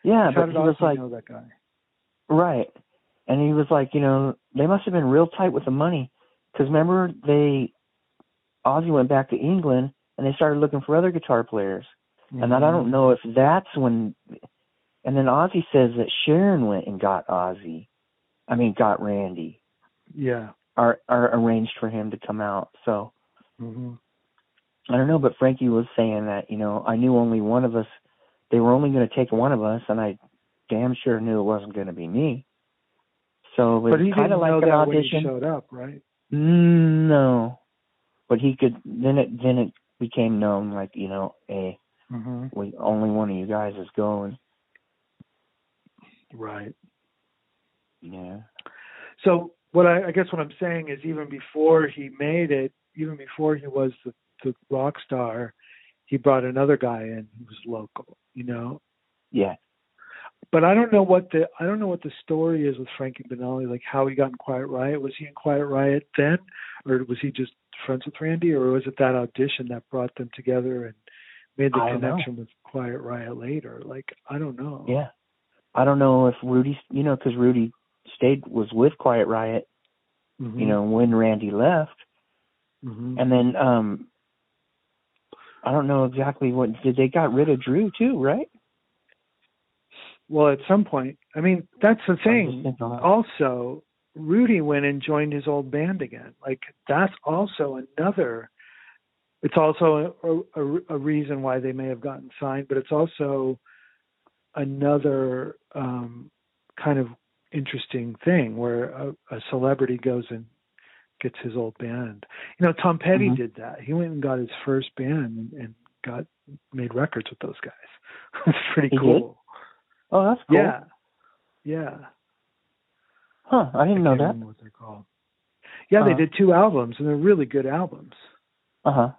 Yeah, How but he was like, know that guy? Right. And he was like, you know, they must have been real tight with the money. Because remember, they, Ozzy went back to England and they started looking for other guitar players. And then I Mm-hmm. don't know if that's when, and then Ozzy says that Sharon went and got Ozzy. I mean, got Randy, Yeah. Or, are arranged for him to come out. So hmm I don't know, but Frankie was saying that, you know, I knew only one of us, they were only going to take one of us, and I damn sure knew it wasn't going to be me. So it But he was kind of like an that when he audition. showed up, right? No, but he could. Then it then it became known, like you know, hey, hmm we only one of you guys is going. Right. Yeah. So what I, I guess what I'm saying is even before he made it, even before he was the, the rock star, he brought another guy in who was local, you know. Yeah. But I don't know what the I don't know what the story is with Frankie Banali, like how he got in Quiet Riot. Was he in Quiet Riot then, or was he just friends with Randy, or was it that audition that brought them together and made the I connection with Quiet Riot later? Like I don't know. Yeah. I don't know if Rudy, you know, because Rudy stayed was with Quiet Riot, Mhm. you know, when Randy left, Mhm. and then um, I don't know exactly what did they got rid of Drew too, right? Well, at some point, I mean, that's the thing. Also, Rudy went and joined his old band again. Like that's also another. It's also a, a, a reason why they may have gotten signed, but it's also another um, kind of interesting thing where a, a celebrity goes and gets his old band. You know, Tom Petty Mhm. did that. He went and got his first band and, and got made records with those guys. it's pretty He did? cool. Oh, that's cool. Yeah. Yeah. Huh? I didn't know that. what they're called. Yeah, they Uh-huh. did two albums, and they're really good albums. Uh huh.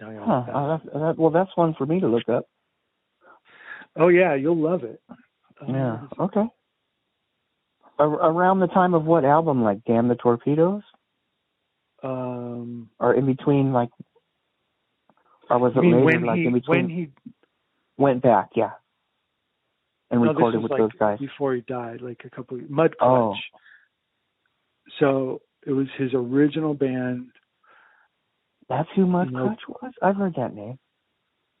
Now Huh. like that. Uh, that, that, well, that's one for me to look up. Oh yeah, you'll love it. Um, Yeah. Okay. Ar- around the time of what album? Like Damn the Torpedoes, Um, or in between? Like, or was it later? when like he in between? when he went back, yeah, and no, recorded with like those guys. before he died, like a couple Mudcrutch. Oh. So it was his original band. That's who Mud was. I've heard that name.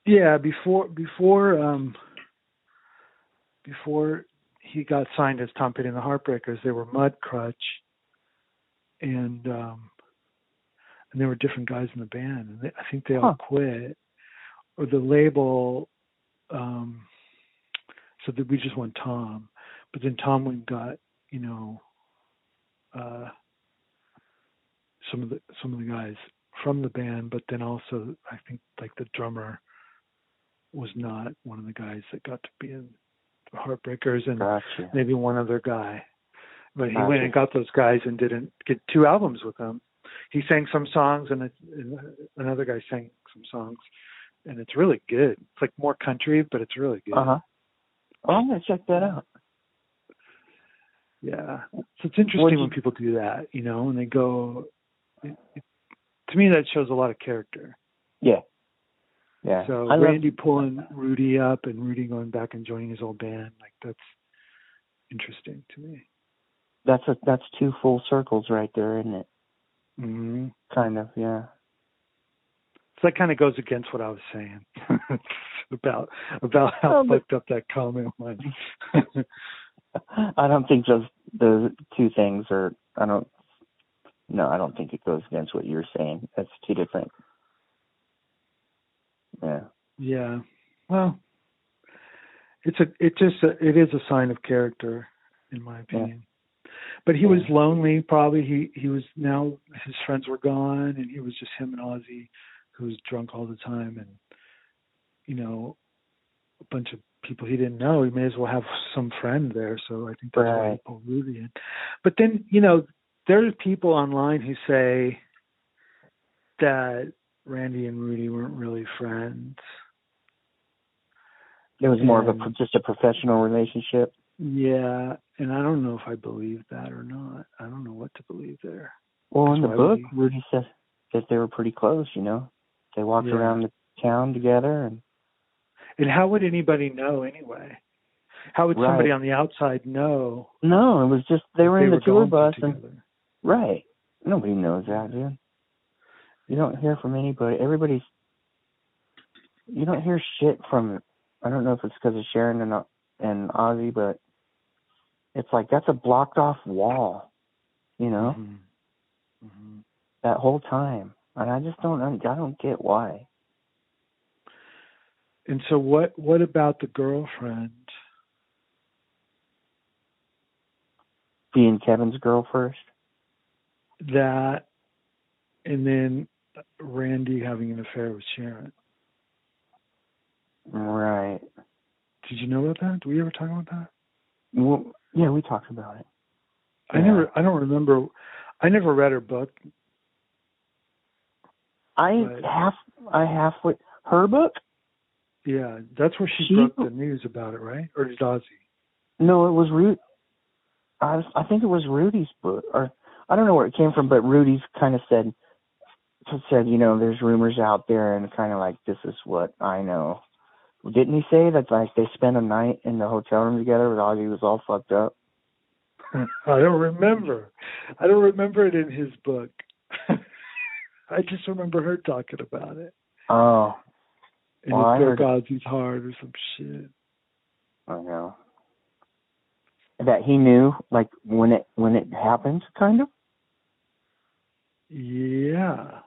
Yeah, before before um before he got signed as Tom Petty and the Heartbreakers, they were Mud Crutch, and um and there were different guys in the band, and they, I think they all quit, or the label. um So that we just want Tom, but then Tom went and got you know uh some of the some of the guys from the band, but then also I think like the drummer was not one of the guys that got to be in Heartbreakers and Gotcha. maybe one other guy. But he Gotcha. went and got those guys and didn't get two albums with them. He sang some songs and, it, and another guy sang some songs, and it's really good. It's like more country, but it's really good. Uh huh. Oh, I'm gonna check that out. Yeah. So it's interesting What'd when you- people do that, you know, when they go. It, it, to me, that shows a lot of character. Yeah. Yeah. So I love- Randy pulling Rudy up and Rudy going back and joining his old band, like that's interesting to me. that's a that's two full circles right there, isn't it? hmm Kind of. Yeah. So that kind of goes against what I was saying about about how but- fucked up that comment was. I don't think those those two things are. I don't. No, I don't think it goes against what you're saying. That's two different. Yeah. yeah. Well, it's a it just a, it is a sign of character, in my opinion. Yeah. but he was lonely. Probably he he was now his friends were gone, and he was just him and Ozzy, who was drunk all the time, and you know, a bunch of people he didn't know. He may as well have some friend there. So I think that's why he pulled Rudy in. But then you know, there's people online who say that Randy and Rudy weren't really friends. It was more of a just a professional relationship. Yeah, and I don't know if I believe that or not. I don't know what to believe there. Well, in the book, we- Rudy says that they were pretty close. You know, they walked Yeah. around the town together, and And how would anybody know anyway? How would somebody on the outside know? no, it was just they were They in the were tour bus, together. and right. Nobody knows that, dude. You don't hear from anybody. Everybody's. You don't hear shit from. I don't know if it's because of Sharon and and Ozzy, but it's like that's a blocked off wall. You know, Mhm. that whole time, and I just don't. I don't get why. And so what what about the girlfriend? Being Kevin's girl first. That and then Randy having an affair with Sharon. Right. Did you know about that? Did we ever talk about that? Well, yeah, we talked about it. I never I don't remember I never read her book. I half I halfway her book. Yeah, that's where she, She- broke the news about it, right? Or did Ozzy? No, it was Root. I was, I think it was Rudy's book, or I don't know where it came from, but Rudy's kind of said said you know there's rumors out there, and kind of like this is what I know. Didn't he say that like they spent a night in the hotel room together with Ozzy was all fucked up? I don't remember. I don't remember it in his book. I just remember her talking about it. Oh, And Well, I heard- Ozzy's heart or some shit. I know. That he knew, like when it when it happened, kind of. Yeah.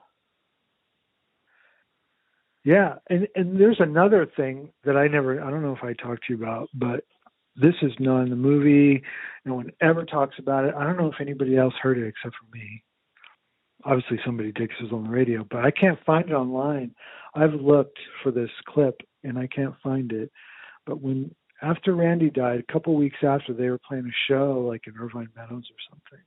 Yeah, and and there's another thing that I never I don't know if I talked to you about, but this is not in the movie. No one ever talks about it. I don't know if anybody else heard it except for me. Obviously somebody 'cause it on the radio, but I can't find it online. I've looked for this clip and I can't find it. But when after Randy died, a couple weeks after they were playing a show like in Irvine Meadows or something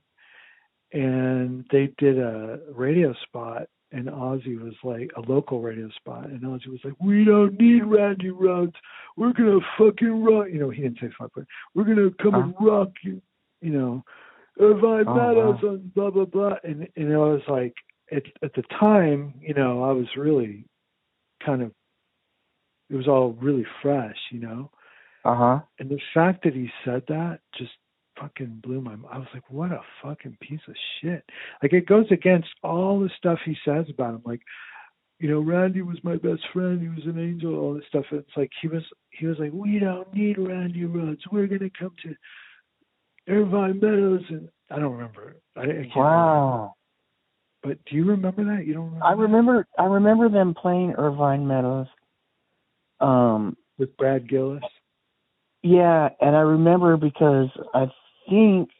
and they did a radio spot and Ozzy was like a local radio spot and Ozzy was like, We don't need Randy Rhoads. We're gonna fucking rock you know, he didn't say fuck but we're gonna come and rock you you know, Irvine Oh, Meadows wow. and blah blah blah and and I was like at at the time, you know, I was really kind of it was all really fresh, you know. Uh huh. And the fact that he said that just fucking blew my mind. I was like, what a fucking piece of shit. Like it goes against all the stuff he says about him. Like, you know, Randy was my best friend. He was an angel. All this stuff. It's like he was. He was like, we don't need Randy Rhoads. We're gonna come to Irvine Meadows, and I don't remember. I, I can't remember. Wow. But do you remember that? You don't remember? I remember I remember them playing Irvine Meadows. Um with Brad Gillis. yeah, and I remember because I think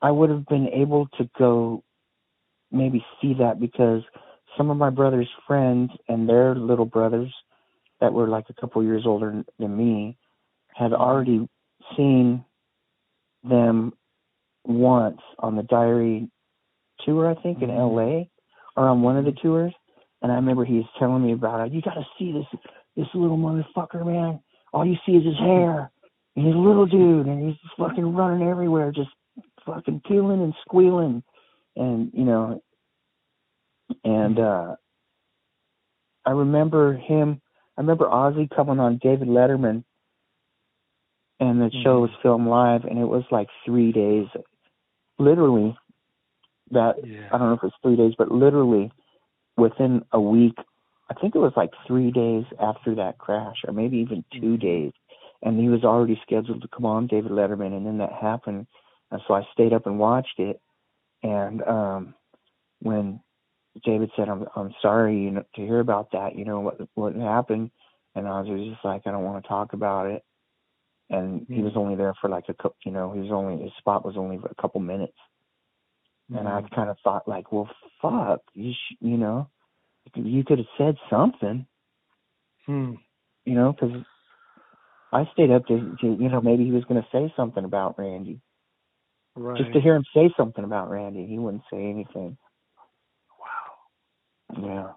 I would have been able to go maybe see that because some of my brother's friends and their little brothers that were like a couple years older than me had already seen them once on the diary tour I think in mm-hmm. LA or on one of the tours and I remember he was telling me about it. You gotta see this this little motherfucker, man. All you see is his hair. And he's a little dude and he's fucking running everywhere, just fucking peeling and squealing. And you know and uh I remember him I remember Ozzy coming on David Letterman and the show was filmed live and it was like three days. Literally that I don't know if it's three days, but literally within a week I think it was like three days after that crash, or maybe even 2 days, and he was already scheduled to come on David Letterman, and then that happened, and so I stayed up and watched it, and um, when David said, "I'm I'm sorry, you know, to hear about that, you know what what happened," and I was just like, "I don't want to talk about it," and he was only there for like a couple. You know, he was only his spot was only a couple minutes, and I kind of thought like, well, fuck, you sh- you know, you could have said something, Hmm. you know, because I stayed up to, to you know maybe he was going to say something about Randy, Right. just to hear him say something about Randy. He wouldn't say anything. Wow. Yeah.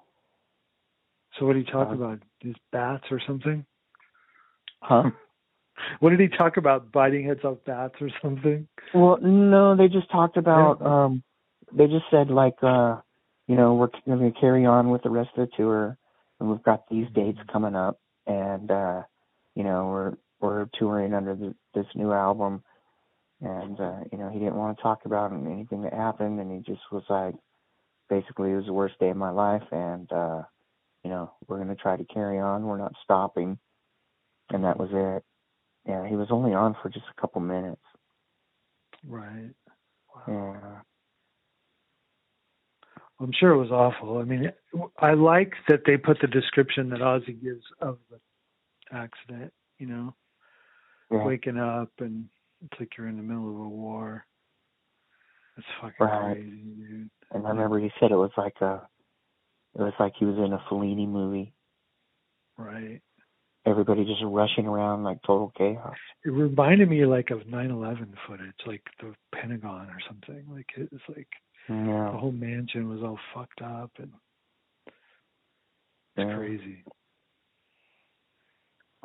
So what did he talk Uh, about? His bats or something? Huh? What did he talk about? Biting heads off bats or something? Well, no, they just talked about um they just said like uh you know, we're going to carry on with the rest of the tour and we've got these dates coming up and uh you know, we're we're touring under the, this new album and uh you know, he didn't want to talk about anything that happened and he just was like basically it was the worst day of my life and uh you know, we're going to try to carry on. We're not stopping. And that was it. Yeah, he was only on for just a couple minutes. Right. Yeah. I'm sure it was awful. I mean, I like that they put the description that Ozzy gives of the accident. You know, Yeah. waking up and it's like you're in the middle of a war. It's fucking Right. crazy, dude. And I remember he said it was like a, it was like he was in a Fellini movie. Right. Everybody just rushing around like total chaos. It reminded me like of 9/11 footage, like the Pentagon or something. Like it was like Yeah. the whole mansion was all fucked up and it's Yeah. crazy.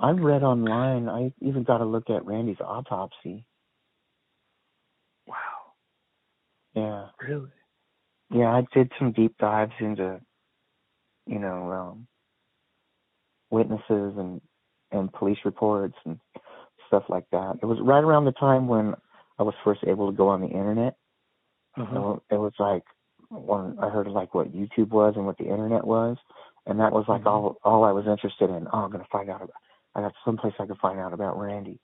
I read online. I even got a look at Randy's autopsy. Wow. Yeah. Really? Yeah, I did some deep dives into, you know, um, witnesses and and police reports and stuff like that. It was right around the time when I was first able to go on the internet. Uh-huh. So it was like when I heard like what YouTube was and what the internet was, and that was like all all I was interested in. Oh, I'm gonna find out about. I got someplace I could find out about Randy.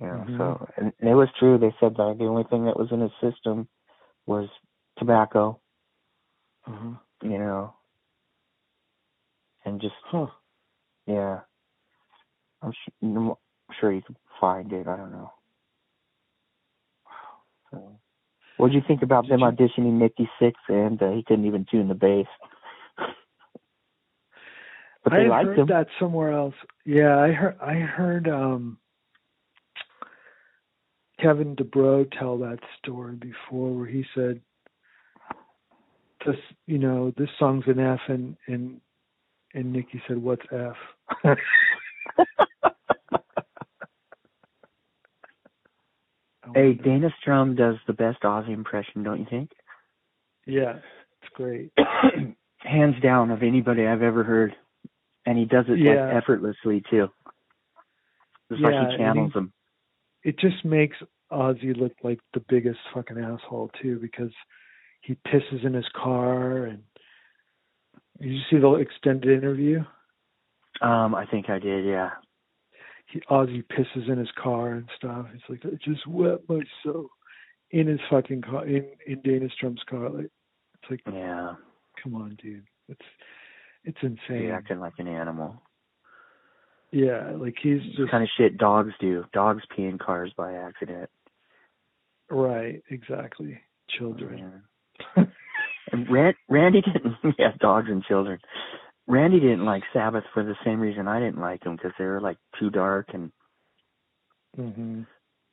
You know, so and, and it was true. They said that the only thing that was in his system was tobacco. Uh-huh. You know, and just Huh. yeah. I'm sure, I'm sure you could find it. I don't know. So, what did you think about them auditioning Nikki Sixx and uh, he couldn't even tune the bass? But I they had liked heard him. that somewhere else. Yeah, I heard I heard um Kevin DuBrow tell that story before where he said this you know, this song's an F and and and Nikki said, What's F? Hey, Dana Strum does the best Ozzy impression, don't you think? yeah, it's great. Hands down of anybody I've ever heard, and he does it Yeah. like effortlessly too. It's Yeah, like he channels he- him. It just makes Ozzy look like the biggest fucking asshole too because he pisses in his car and did you see the extended interview? Um, I think I did, yeah. he Ozzy pisses in his car and stuff. It's like I just wet myself in his fucking car in in Dana Strum's car. Like it's like Yeah. come on, dude. It's it's He's insane. acting like an animal. Yeah, like he's just kind of shit dogs do. Dogs pee in cars by accident. right, exactly. Children. And Rand, Randy didn't. Yeah, dogs and children. Randy didn't like Sabbath for the same reason I didn't like them because they were like too dark and mm-hmm.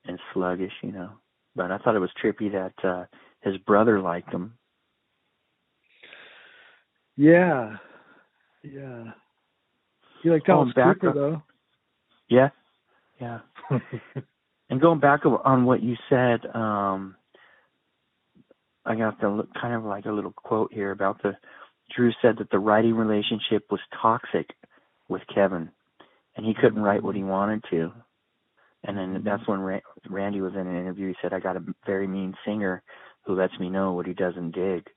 and sluggish, you know. But I thought it was trippy that uh his brother liked them. Yeah. Yeah. You like Alice back Cooper up- though. Yeah, yeah. and going back on what you said, um I got the li- kind of like a little quote here about the Drew said that the writing relationship was toxic with Kevin, and he couldn't write what he wanted to. And then that's when Ra- Randy was in an interview. He said, "I got a very mean singer who lets me know what he doesn't dig."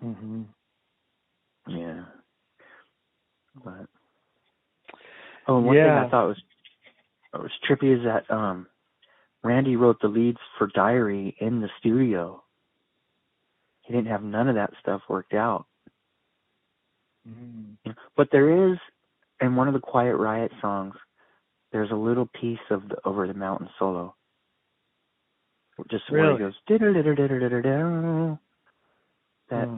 hmm Yeah. But oh, and one Yeah. thing I thought was was trippy is that um Randy wrote the leads for Diary in the studio. He didn't have none of that stuff worked out. Mm. But there is in one of the Quiet Riot songs, there's a little piece of the Over the Mountain solo. Just where he goes that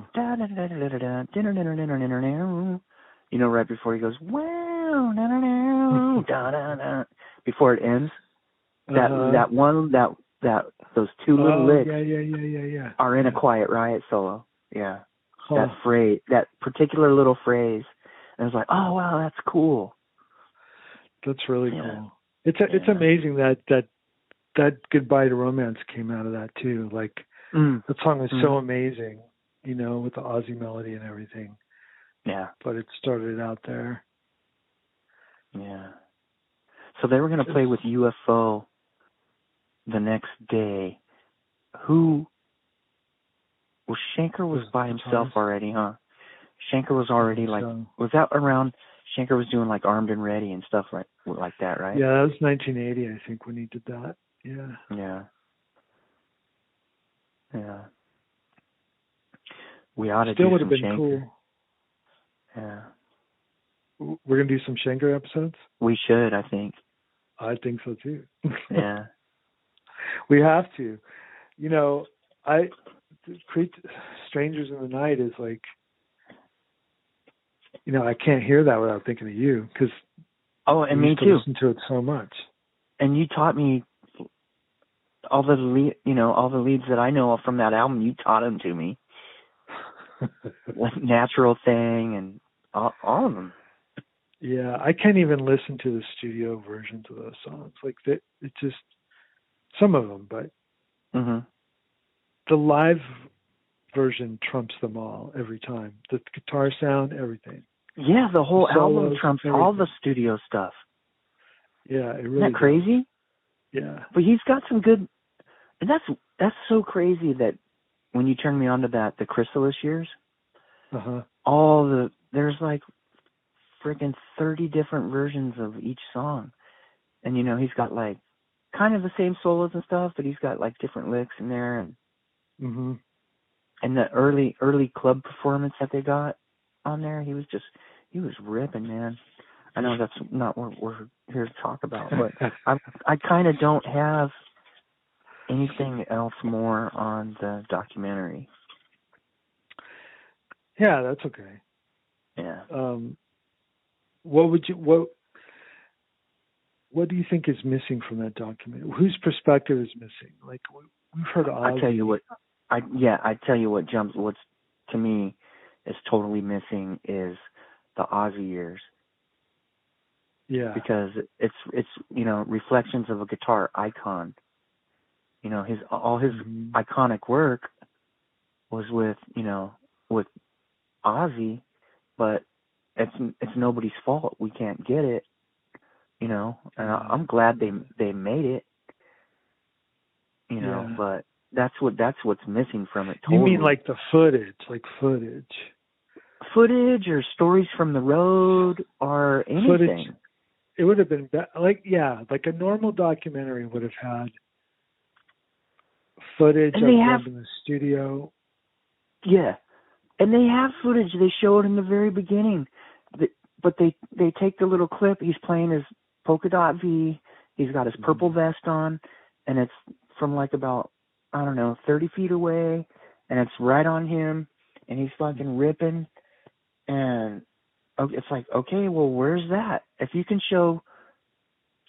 you know, right before he goes wow, da-da-da, da-da-da, before it ends. That Uh-huh. that one that that those two little oh, licks Yeah, yeah, yeah, yeah, yeah. are in a Quiet Riot solo. Yeah, Huh. that phrase, that particular little phrase, and I was like, oh wow, that's cool. That's really Yeah. cool. It's a, it's amazing that that that goodbye to romance came out of that too. Like Mm. that song was Mm. so amazing, you know, with the Ozzy melody and everything. Yeah, But it started out there. yeah. So they were going to play with UFO the next day. Who? Well, Schenker was by himself already, huh? Schenker was already like, was that around? Schenker was doing like Armed and Ready and stuff like like that, right? Yeah, that was 1980, I think, when he did that. Yeah. Yeah. Yeah. We ought to Still do would some have been Schenker. cool. Yeah. We're gonna do some Schenker episodes. We should, I think. I think so too. Yeah. we have to. You know, I create strangers in the night is like, you know, I can't hear that without thinking of you because Oh, and me to too. listen to it so much. And you taught me all the lead, you know, all the leads that I know from that album. You taught them to me, like Natural Thing and all, all of them. Yeah, I can't even listen to the studio versions of those songs. Like that, it just some of them, but hmm the live version trumps them all every time. The guitar sound, everything. Yeah, the whole The album solos, trumps all the studio stuff. Yeah, it really. Isn't that does. crazy? Yeah. But he's got some good. And that's that's so crazy that when you turned me on to that, the Chrysalis years, Uh huh. all the there's like freaking 30 different versions of each song. And you know, he's got like kind of the same solos and stuff, but he's got like different licks in there and Mhm. and the early early club performance that they got on there, he was just he was ripping, man. I know that's not what we're here to talk about, but I I kind of don't have anything else more on the documentary. yeah, that's okay. Yeah. Um, what would you what what do you think is missing from that document? Whose perspective is missing? Like we- we've heard I tell you what, I yeah, I tell you what jumps. What's to me is totally missing is the Ozzy years Yeah. because it's it's you know reflections of a guitar icon. You know his all his Mhm. iconic work was with you know with Ozzy, but it's it's nobody's fault. We can't get it. You know, and I, I'm glad they they made it. You know, Yeah. but that's what that's what's missing from it. You mean like the footage, like footage. footage or stories from the road or anything? Footage. It would have been be- like yeah, like a normal documentary would have had footage And of them have- in the studio. Yeah, and they have footage. They show it in the very beginning, but they they take the little clip. He's playing his polka dot V. He's got his purple mm-hmm. vest on, and it's from like about I don't know thirty feet away, and it's right on him, and he's fucking ripping, and it's like okay, well, where's that? If you can show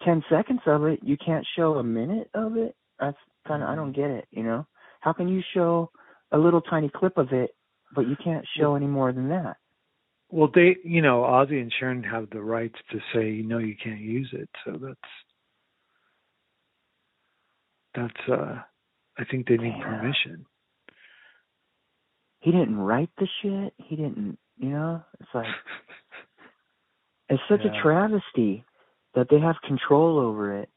ten seconds of it, you can't show a minute of it. That's kind of I mm-hmm. don't get it. You know, how can you show a little tiny clip of it, but you can't show any more than that? Well, they, you know, Ozzy and Sharon have the rights to say no, you can't use it. So that's that's. uh I think they need Yeah. permission. He didn't write the shit. He didn't. You know, it's like it's such Yeah. a travesty that they have control over it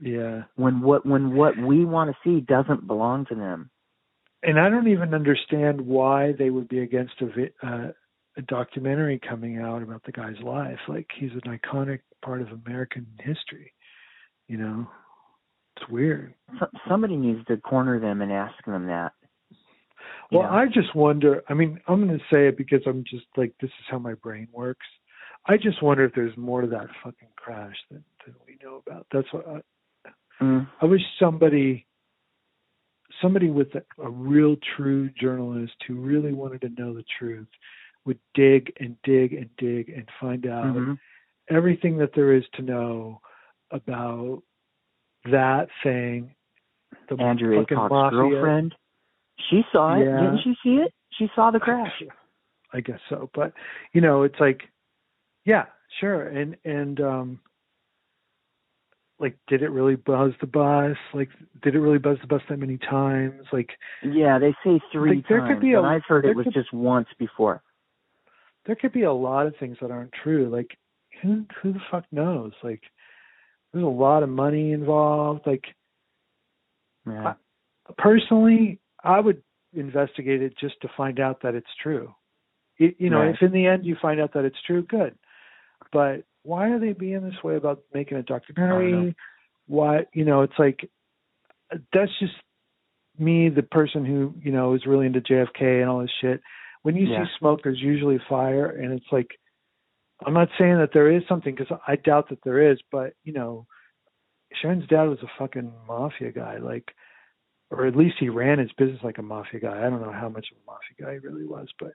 Yeah. when what when what we want to see doesn't belong to them. And I don't even understand why they would be against a vi- uh, a documentary coming out about the guy's life. Like he's an iconic part of American history. You know, it's weird. So, somebody needs to corner them and ask them that. Well? I just wonder. I mean, I'm going to say it because I'm just like this is how my brain works. I just wonder if there's more to that fucking crash than, than we know about. That's what I, Mm. I wish somebody somebody with a, a real true journalist who really wanted to know the truth would dig and dig and dig and find out Mhm. everything that there is to know about that thing. The Andrew fucking Aycock's mafia. girlfriend. She saw it. Yeah. Didn't she see it? She saw the crash. I guess so. But you know, it's like, yeah, sure. And and um, like, did it really buzz the bus? Like, did it really buzz the bus that many times? Like, Yeah, they say three Like, there times, could be a- and I've heard it was could- just once before. there could be a lot of things that aren't true. Like, who who the fuck knows? Like, there's a lot of money involved. Like, Yeah. personally, I would investigate it just to find out that it's true. You, you know, Right. if in the end you find out that it's true, good. But why are they being this way about making a documentary? Why, you know, it's like that's just me, the person who you know is really into JFK and all this shit. When you Yeah. see smoke, there's usually fire, and it's like I'm not saying that there is something because I doubt that there is, but you know, Sharon's dad was a fucking mafia guy, like, or at least he ran his business like a mafia guy. I don't know how much of a mafia guy he really was, but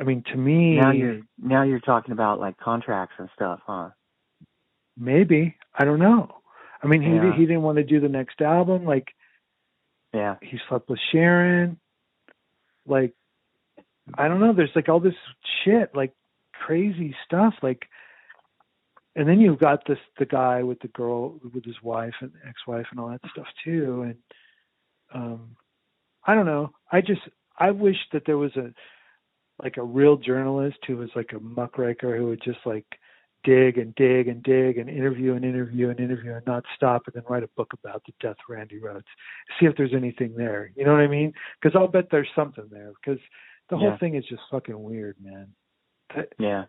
I mean, to me, Now you're now you're talking about like contracts and stuff, huh? maybe I don't know. I mean, he Yeah. he didn't want to do the next album. Like, Yeah. he slept with Sharon. Like, I don't know. There's like all this shit, like crazy stuff. Like, and then you've got this the guy with the girl with his wife and ex-wife and all that stuff too. And um, I don't know. I just I wish that there was a like a real journalist who was like a muckraker who would just like dig and dig and dig and interview and interview and interview and not stop and then write a book about the death of Randy Rhoads. See if there's anything there. You know what I mean? Because I'll bet there's something there. Because the whole Yeah. thing is just fucking weird, man. The, Yeah.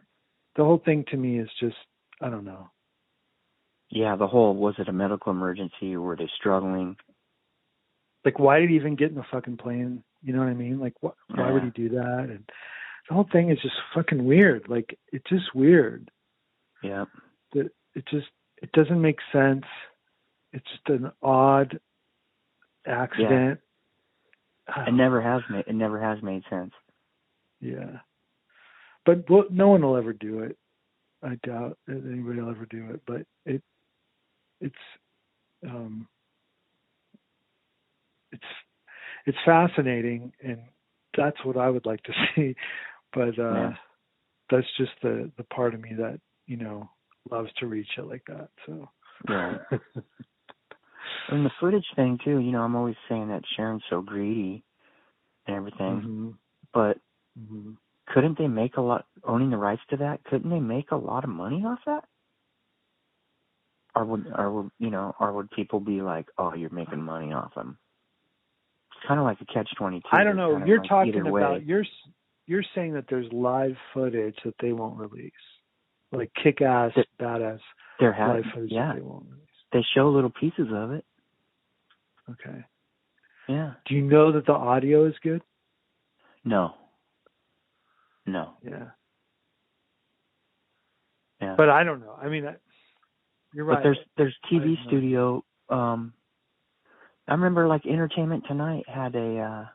the whole thing to me is just I don't know. Yeah, the whole was it a medical emergency or were they struggling? Like, why did he even get in the fucking plane? You know what I mean? Like, what? Why would he do that? And the whole thing is just fucking weird. Like, it's just weird. Yeah. that it just it doesn't make sense. It's just an odd accident. It never has made it never has made sense. Yeah, but well, no one will ever do it. I doubt that anybody will ever do it. But it it's um it's it's fascinating, and that's what I would like to see. But uh Yeah. that's just the the part of me that you know loves to read shit like that. So Yeah. And the footage thing too, you know, I'm always saying that Sharon's so greedy and everything. Mhm. But Mhm. couldn't they make a lot owning the rights to that? Couldn't they make a lot of money off that? Or would, or would you know, or would people be like, "Oh, you're making money off them"? It's kind of like a catch twenty two. I don't know. You're talking about you're s- you're saying that there's live footage that they won't release, like kick-ass, badass There live footage yeah. that they won't release. They show little pieces of it. Okay. Yeah. Do you know that the audio is good? No. No. Yeah. Yeah. But I don't know. I mean, I, you're right. But there's there's TV studio. Um, I remember like Entertainment Tonight had a. uh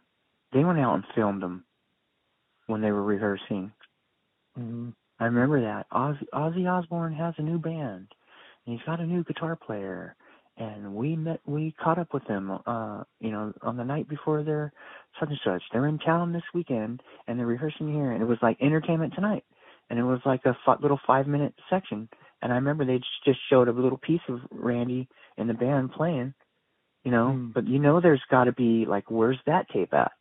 They went out and filmed them when they were rehearsing. Mhm. I remember that Ozzy, Ozzy Osbourne has a new band, and he's got a new guitar player, and we met, we caught up with them, uh, you know, on the night before their such and such. They're in town this weekend, and they're rehearsing here, and it was like Entertainment Tonight, and it was like a f- little five minute section, and I remember they just- showed a little piece of Randy and the band playing, you know, Hmm. but you know, there's got to be like, where's that tape at?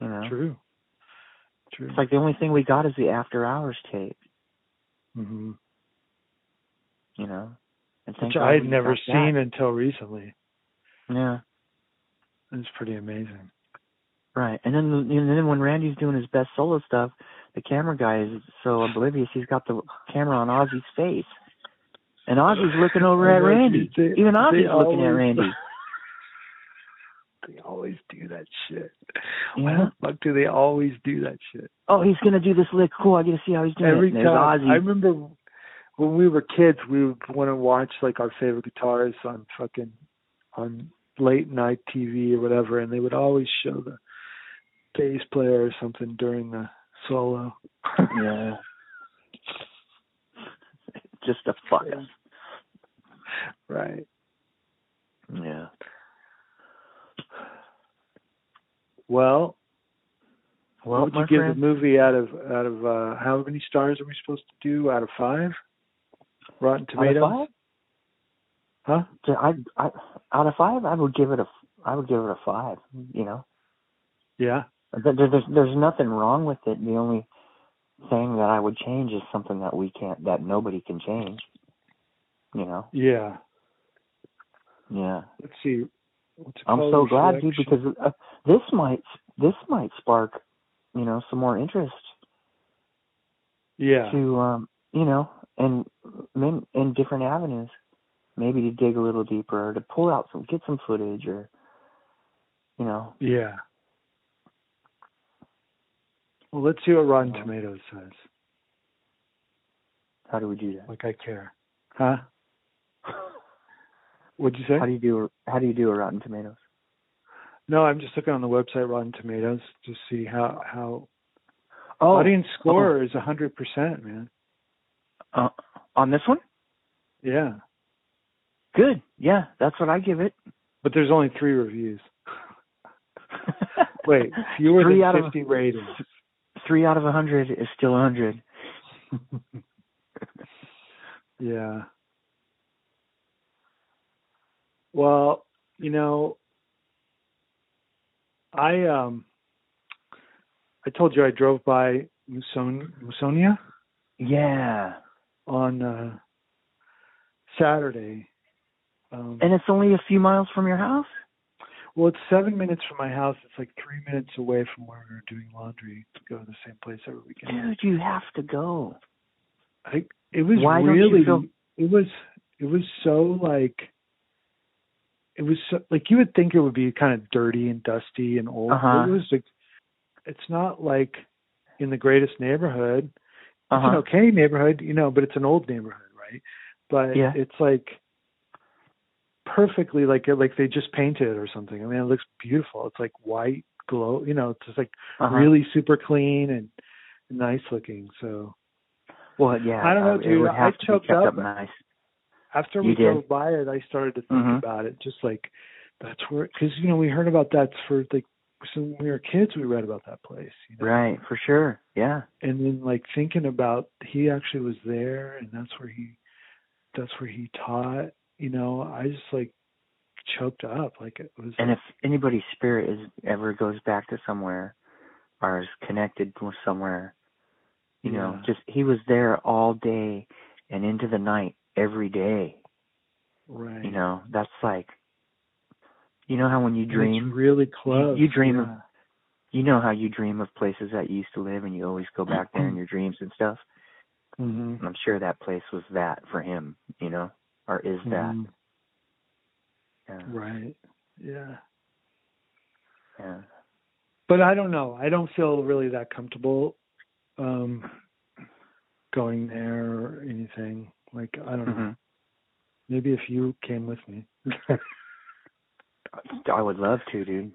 You know, True. True. it's like the only thing we got is the after hours tape. hmm you know. Which I had never got that. seen until recently. Yeah, It's pretty amazing. right. And then and then when Randy's doing his best solo stuff, the camera guy is so oblivious. He's got the camera on Ozzy's face, and Ozzy's looking over at Randy. they- Even Ozzy's looking at Randy. they always do that shit? Why Yeah. the fuck do they always do that shit? Oh, he's gonna do this lick. Cool. I get to see how he's doing Every it. Time. Ozzy. I remember when we were kids, we would want to watch like our favorite guitarists on fucking on late night TV or whatever, and they would always show the bass player or something during the solo. Yeah. Just to fuck us. Right. Yeah. Well, Well, what would you give friend, the movie out of out of uh how many stars are we supposed to do out of five? Rotten out of Tomatoes. five? Huh? So I, I, out of five, I would give it a, I would give it a five. You know, Yeah. There- there- there's there's nothing wrong with it. The only thing that I would change is something that we can't, that nobody can change. You know. Yeah. Yeah. Let's see. I'm so glad, dude, because uh, this might this might spark, you know, some more interest Yeah. to, um, you know, and in, in different avenues. Maybe to dig a little deeper, or to pull out some, get some footage, or, you know, Yeah. Well, let's see what Rotten Tomatoes says. how do we do that? Like I care. Huh? What'd you say? How do you do? a- How do you do a Rotten Tomatoes? No, I'm just looking on the website Rotten Tomatoes to see how how Oh, audience score is a hundred percent, man. uh, on this one, Yeah. good. Yeah, that's what I give it. But there's only three reviews. Wait, fewer Three than out of- fifty ratings. Three out of a hundred is still a hundred. Yeah. Well, you know, I um I told you I drove by Muson Musonia Yeah, on uh Saturday. Um and it's only a few miles from your house. well it's seven minutes from my house. It's like three minutes away from where we were doing laundry to go to the same place every weekend. Dude, you have to go. I it was Why really feel- it was it was so like it was so, like you would think it would be kind of dirty and dusty and old. Uh-huh. It was like it's not like in the greatest neighborhood. It's Uh-huh. an okay neighborhood, you know, but it's an old neighborhood, right? But Yeah. it's like perfectly like like they just painted it or something. I mean, it looks beautiful. It's like white glow, you know, it's just like Uh-huh. really super clean and nice looking. So Well, yeah. I don't know, uh, dude. It would I have to be choked kept up. up nice. After we drove by it, I started to think Mhm. about it. Just like that's where, because you know, we heard about that for like so when we were kids, we read about that place, you know? Right, for sure. Yeah. and then like thinking about he actually was there, and that's where he, that's where he taught. You know, I just like choked up. Like it was. And if anybody's spirit is ever goes back to somewhere or is connected with somewhere, you know, Yeah. just he was there all day and into the night every day. right. You know, that's like you know how when you And it's dream really close. you dream of- you know how you dream of places that you used to live and you always go back there in your dreams and stuff? Mm-hmm. And I'm sure that place was that for him, you know? Or is that. Mhm. Yeah. Right. Yeah. Yeah. but I don't know. I don't feel really that comfortable um going there or anything. Like I don't know. Mhm. Maybe if you came with me. I would love to, dude.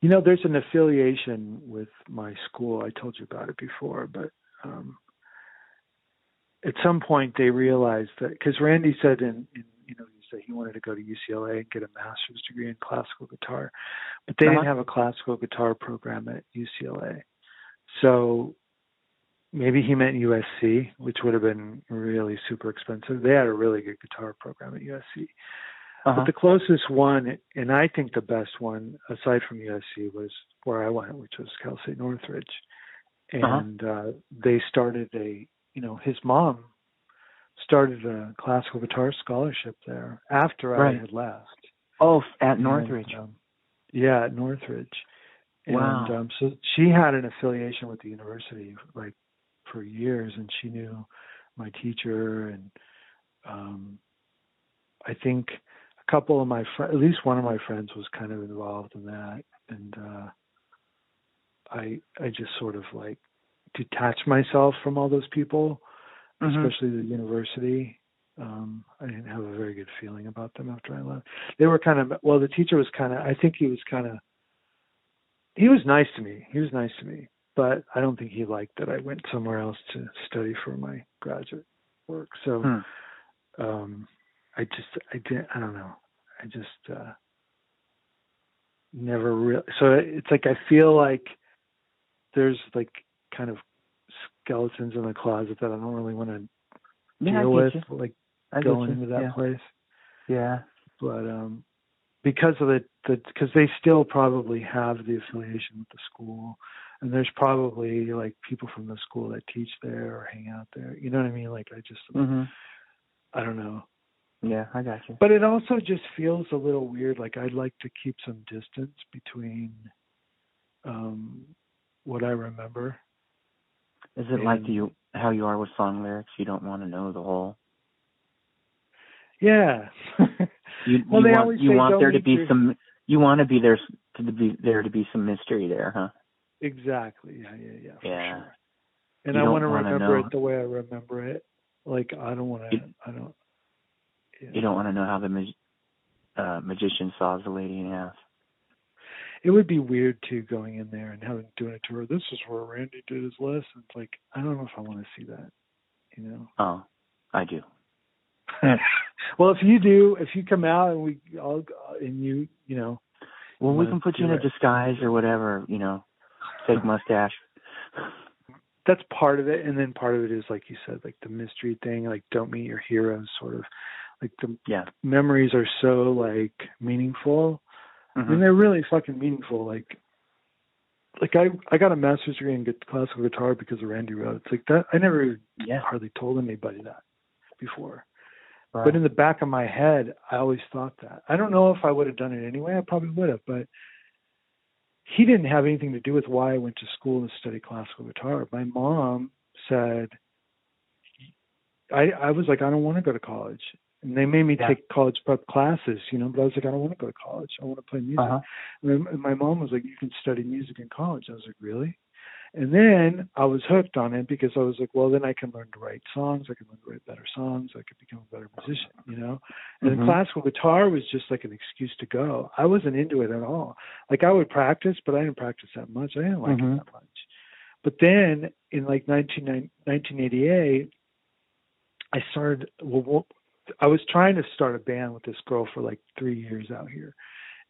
you know, there's an affiliation with my school. I told you about it before, but um at some point they realized that because Randy said in, in you know he said he wanted to go to UCLA and get a master's degree in classical guitar, but they didn't Uh-huh. have a classical guitar program at UCLA. So maybe he meant USC, which would have been really super expensive. They had a really good guitar program at USC. Uh-huh. But the closest one, and I think the best one, aside from USC, was where I went, which was Cal State Northridge. Uh-huh. And uh, they started a, you know, his mom started a classical guitar scholarship there after Right. I had left. Oh, at And, Northridge. um, yeah, at Northridge. And Wow. um, so she had an affiliation with the university like for years, and she knew my teacher, and um, I think a couple of my friends, at least one of my friends was kind of involved in that, and uh, I I just sort of like detached myself from all those people, Mhm. especially the university. Um, I didn't have a very good feeling about them after I left. They were kind of well, the teacher was kind of. I think he was kind of. He was nice to me. He was nice to me, but I don't think he liked that I went somewhere else to study for my graduate work. So Hmm. um I just I didn't I don't know. I just uh never really so it's like I feel like there's like kind of skeletons in the closet that I don't really want to Yeah, deal with you. like I going into that yeah. place. Yeah. But um because of the the because they still probably have the affiliation with the school and there's probably like people from the school that teach there or hang out there. You know what I mean? Like I just Mhm. I don't know. Yeah, I got you. But it also just feels a little weird. Like I'd like to keep some distance between um what I remember. Is it like you how you are with song lyrics? You don't want to know the whole. Yeah. You, Well, you they want always you want there to be your- some. You want to be there to be there to be some mystery there, huh? Exactly. Yeah, yeah, yeah. For Yeah. Sure. And You I want to remember know- it the way I remember it. Like I don't want to. I don't. You don't want to know how the mag- uh, magician saws the lady in half. It would be weird too going in there and having doing a tour. This is where Randy did his lessons. Like I don't know if I want to see that. You know. Oh, I do. well, if you do, if you come out and we all and you, you know. Well, we can put you in a disguise or whatever, you know, fake mustache. that's part of it and then part of it is like you said like the mystery thing like don't meet your heroes sort of like the Yeah. memories are so like meaningful I mean Mhm. they're really fucking meaningful like like I I got a master's degree in classical guitar because of Randy Rhoads like that I never Yeah. hardly told anybody that before Right. but in the back of my head I always thought that I don't know if I would have done it anyway I probably would have but he didn't have anything to do with why I went to school to study classical guitar. My mom said, I I was like, I don't want to go to college, and they made me Yeah. take college prep classes, you know. But I was like, I don't want to go to college. I want to play music. Uh-huh. And my- my mom was like, you can study music in college. I was like, really? And then I was hooked on it because I was like, well, then I can learn to write songs. I can learn to write better songs. I could become a better musician, you know. And Mhm. then classical guitar was just like an excuse to go. I wasn't into it at all. Like I would practice, but I didn't practice that much. I didn't like Mhm. it that much. But then in like 19, 1988, I started. Well, well, I was trying to start a band with this girl for like three years out here,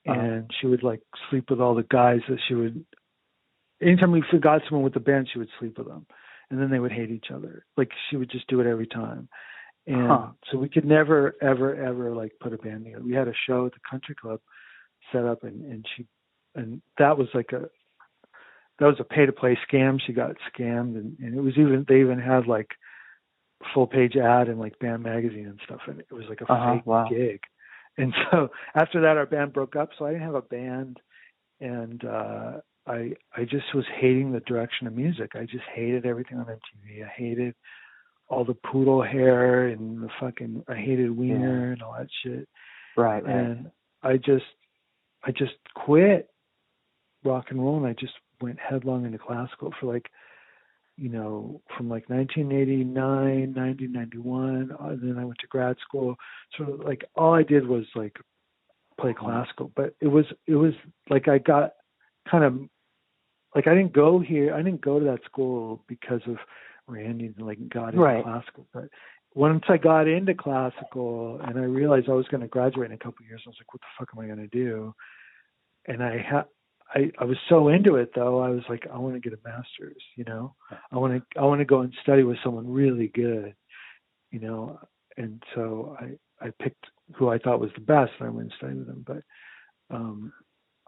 Uh-huh. and she would like sleep with all the guys that she would. Anytime we forgot someone with the band, she would sleep with them, and then they would hate each other. Like she would just do it every time, and Huh. so we could never, ever, ever like put a band together. We had a show at the country club set up, and and she, and that was like a that was a pay to play scam. She got scammed, and, and it was even they even had like full page ad in like band magazine and stuff, and it was like a Uh-huh, fake wow. gig. And so after that, our band broke up, so I didn't have a band, and uh, I I just was hating the direction of music. I just hated everything on MTV. I hated all the poodle hair and the fucking. I hated Winger and all that shit Right, right. and I just I just quit rock and roll and I just went headlong into classical for like you know from like 1989 1991 uh, then I went to grad school so like all I did was like play classical but it was it was like I got kind of like I didn't go here I didn't go to that school because of Randy and like got into Right. classical but once I got into classical and I realized I was going to graduate in a couple of years, I was like, what the fuck am I going to do? And I had, I, I was so into it though. I was like, I want to get a master's, you know, I want to, I want to go and study with someone really good, you know? And so I, I picked who I thought was the best and I went and studied with him. But, um,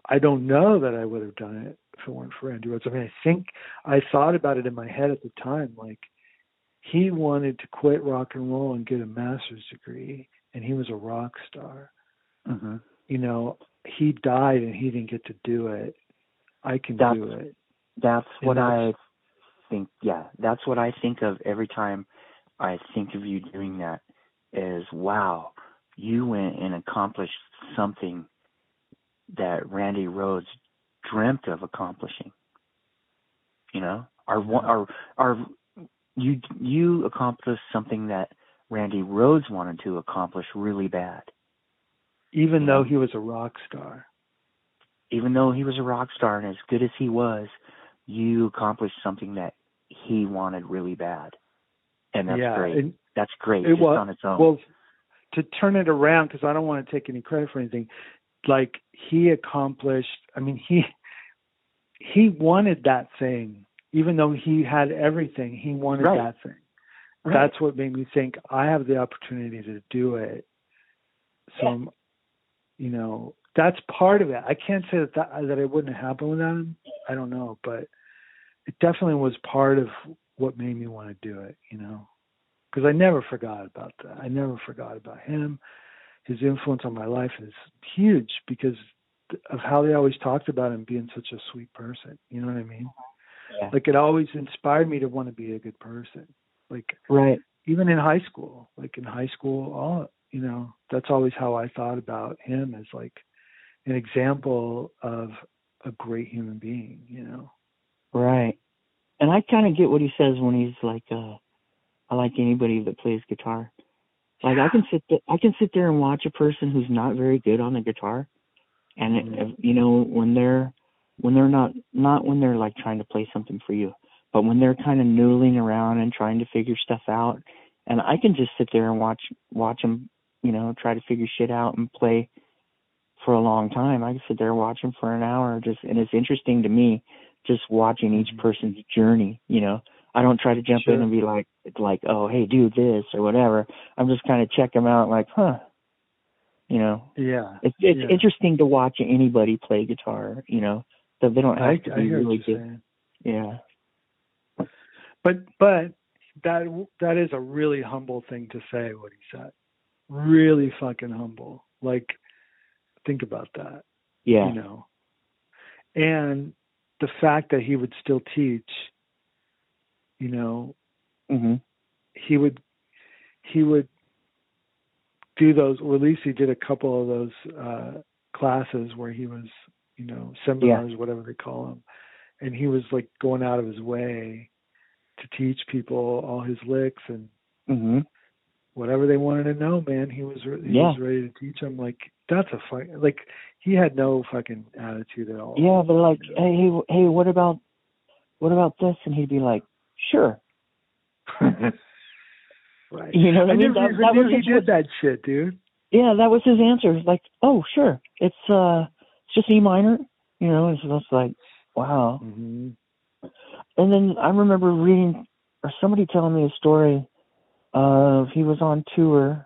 I don't know that I would have done it if it weren't for Andy Rhoads. I mean, I think I thought about it in my head at the time, like, he wanted to quit rock and roll and get a master's degree and he was a rock star Mhm. you know he died and he didn't get to do it i can That's- do it That's And what I think. Yeah, that's what I think of every time I think of you doing that. Is wow, you went and accomplished something that Randy Rhoads dreamt of accomplishing. You know, our our our you you accomplished something that Randy Rhoads wanted to accomplish really bad. Even though he was a rock star. Even though he was a rock star and as good as he was, you accomplished something that he wanted really bad. And that's yeah, great. that's great it just was on its own. well to turn it around because I don't want to take any credit for anything. Like he accomplished. I mean, he he wanted that thing, even though he had everything. He wanted Right. that thing. Right. That's what made me think I have the opportunity to do it. So, I'm- um, you know, that's part of it. I can't say that that, that it wouldn't happen without him. I don't know, but it definitely was part of what made me want to do it. You know, because I never forgot about that. I never forgot about him. His influence on my life is huge because of how they always talked about him being such a sweet person. You know what I mean? Yeah. Like it always inspired me to want to be a good person. Like right. even in high school, like in high school, all you know, that's always how I thought about him as like an example of a great human being. You know? Right. And I kind of get what he says when he's like, uh, I like anybody that plays guitar. Like I can sit there, I can sit there and watch a person who's not very good on the guitar, and it, Mm-hmm. you know when they're when they're not not when they're like trying to play something for you, but when they're kind of noodling around and trying to figure stuff out, and I can just sit there and watch watch them, you know, try to figure shit out and play for a long time. I can sit there and watch them for an hour, just and it's interesting to me, just watching each person's journey. You know, I don't try to jump in Mm-hmm. And be like like oh hey do this or whatever. I'm just kind of check them out like huh, you know. Yeah. It's it's yeah. interesting to watch anybody play guitar. You know, so they don't have I, to I really good. saying. Yeah. But but that that is a really humble thing to say. What he said, really fucking humble. Like, think about that. Yeah. You know, and the fact that he would still teach. You know, Mhm. he would he would do those or at least he did a couple of those uh classes where he was you know seminars whatever they call them and he was like going out of his way to teach people all his licks and Mhm. whatever they wanted to know man he was re- he Yeah. was ready to teach them like that's a fuck like he had no fucking attitude at all Yeah, they're like, hey, hey, hey, what about, what about this? And he'd be like, sure. right You know what I, I mean? never That, that was he did that shit dude Yeah, that was his answer. Like, oh, sure, it's uh, it's just E minor. You know, it's just like, wow. mm-hmm. And then I remember reading or somebody telling me a story of he was on tour.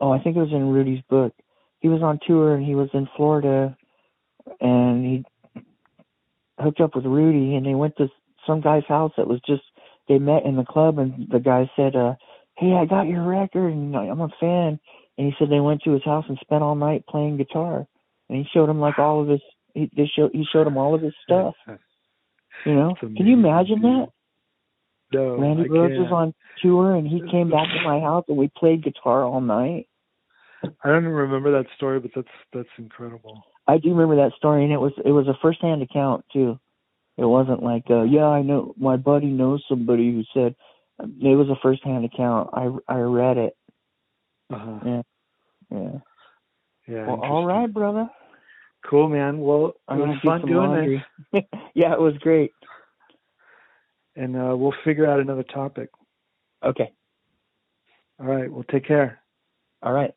Oh, I think it was in Rudy's book. He was on tour and he was in Florida, and he hooked up with Rudy, and they went to some guy's house that was just they met in the club, and the guy said, uh, "Hey, I got your record, and I'm a fan." And he said they went to his house and spent all night playing guitar, and he showed him like all of his. He they showed he showed him all of his stuff. You know, can you imagine that? no Randy Rhoads was on tour and he came back to my house and we played guitar all night. I don't remember that story, but that's that's incredible. I do remember that story and it was it was a first hand account too. It wasn't like uh yeah, I know my buddy knows somebody who said it was a first hand account. I I read it. Uh-huh. Yeah. Yeah. Yeah. Well, all interesting. right, brother. Cool, man. Well, it I'm was fun some doing laundry. this, yeah, it was great. and uh, we'll figure out another topic. Okay. All right. Well, take care. All right.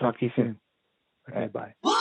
Talk, to you soon. Okay. All right. Bye.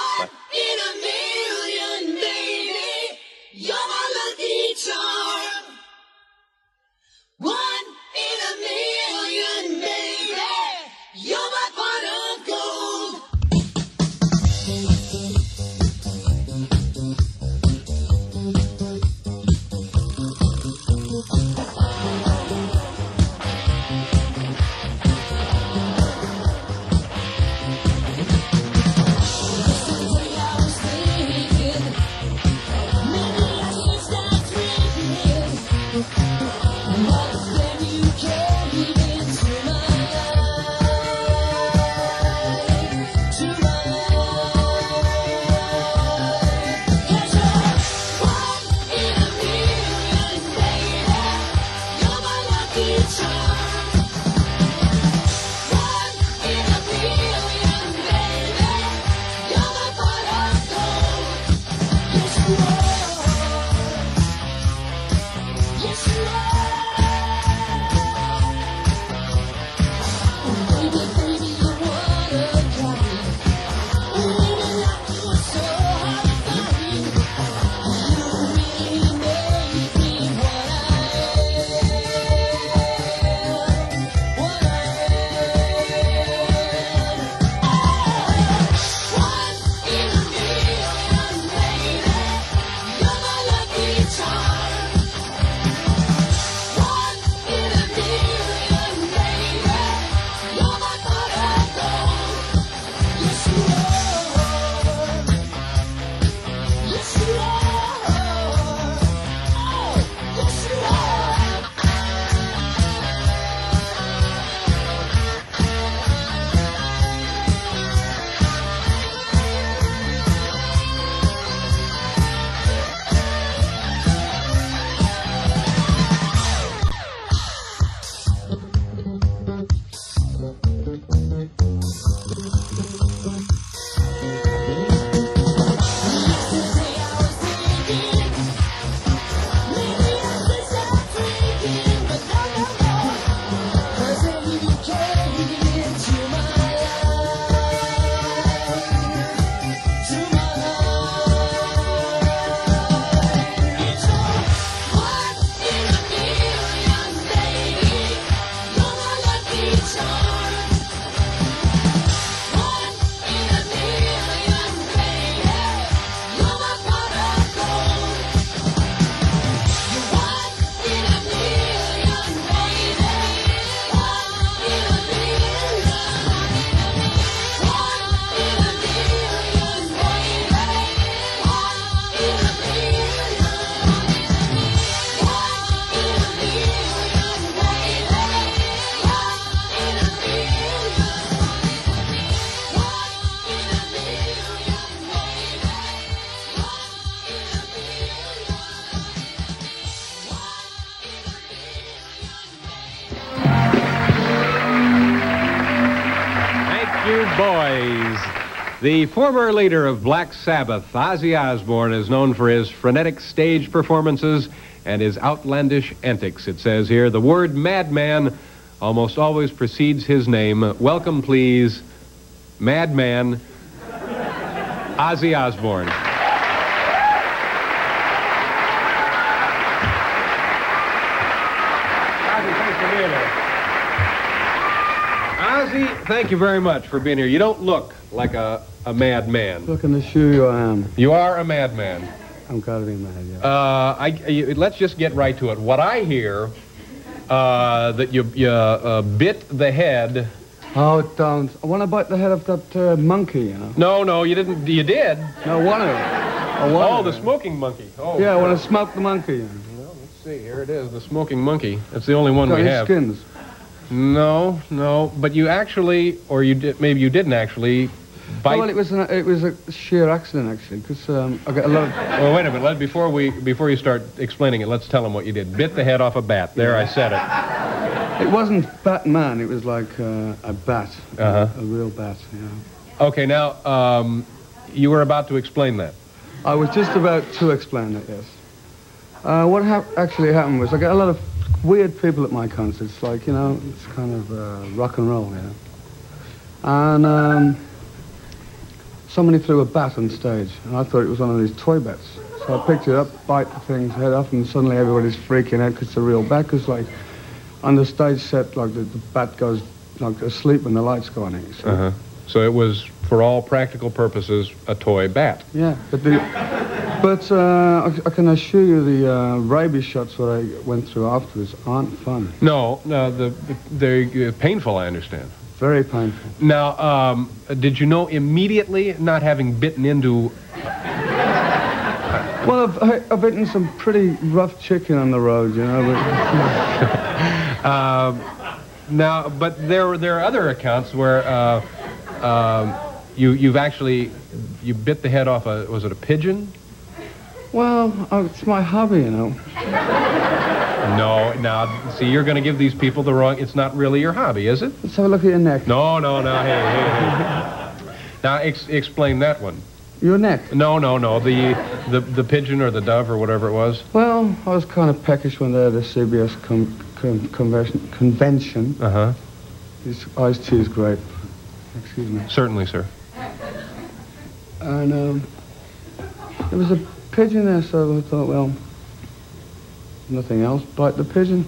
The former leader of Black Sabbath, Ozzy Osbourne, is known for his frenetic stage performances and his outlandish antics. It says here the word madman almost always precedes his name. Welcome, please, Madman Ozzy Osbourne. Ozzy, thank you very much for being here. You don't look like a, a madman. Look in the shoe I am. You are a madman. I'm gotta be mad, yeah. Uh, I, you, let's just get right to it. What I hear, uh, that you, you uh, bit the head. Oh, don't. I want to bite the head of that uh, monkey, you know. No, no, you didn't. You did. No, one of them. Oh, of the them. smoking monkey. Oh, Yeah, I want to smoke the monkey. You know. Well, let's see. Here it is, the smoking monkey. That's the only one Got we have. skins. No, no, but you actually, or you did, maybe you didn't actually well, it was an, it was a sheer accident actually, because um, I got a lot of. Well, wait a minute. Let, before we before you start explaining it, let's tell them what you did. Bit the head off a bat. There, I said it. It wasn't Batman. It was like uh, a bat, Uh-huh. a real bat. Yeah. Okay, now um, you were about to explain that. I was just about to explain that. Yes. Uh, what hap- actually happened was I get a lot of weird people at my concerts. Like you know, it's kind of uh, rock and roll, you know. And um, somebody threw a bat on stage, and I thought it was one of these toy bats. So I picked it up, bite the thing's head off, and suddenly everybody's freaking out because it's a real bat. Because like on the stage set, like the, the bat goes like asleep when the lights go on it. see. Uh-huh. So it was, for all practical purposes, a toy bat. Yeah, but the, but uh, I, I can assure you the uh, rabies shots what I went through afterwards aren't fun. No, no, the they're painful. I understand. Very painful. Now, um, did you know immediately, not having bitten into? Well, I've, I've eaten some pretty rough chicken on the road, you know. But, Um, now, but there there are other accounts where uh, um, you you've actually you bit the head off a was it a pigeon? well, oh, it's my hobby, you know. No, now see you're going to give these people the wrong. It's not really your hobby, is it? Let's have a look at your neck. No, no, no. Hey, hey, hey. Now ex- explain that one. Your neck. No, no, no. The the the pigeon or the dove or whatever it was. Well, I was kind of peckish when they had the CBS com- com- convention. convention. Uh huh. This iced tea is great. Excuse me. Certainly, sir. And um, there was a pigeon there, so I thought, well, nothing else, bite the pigeon.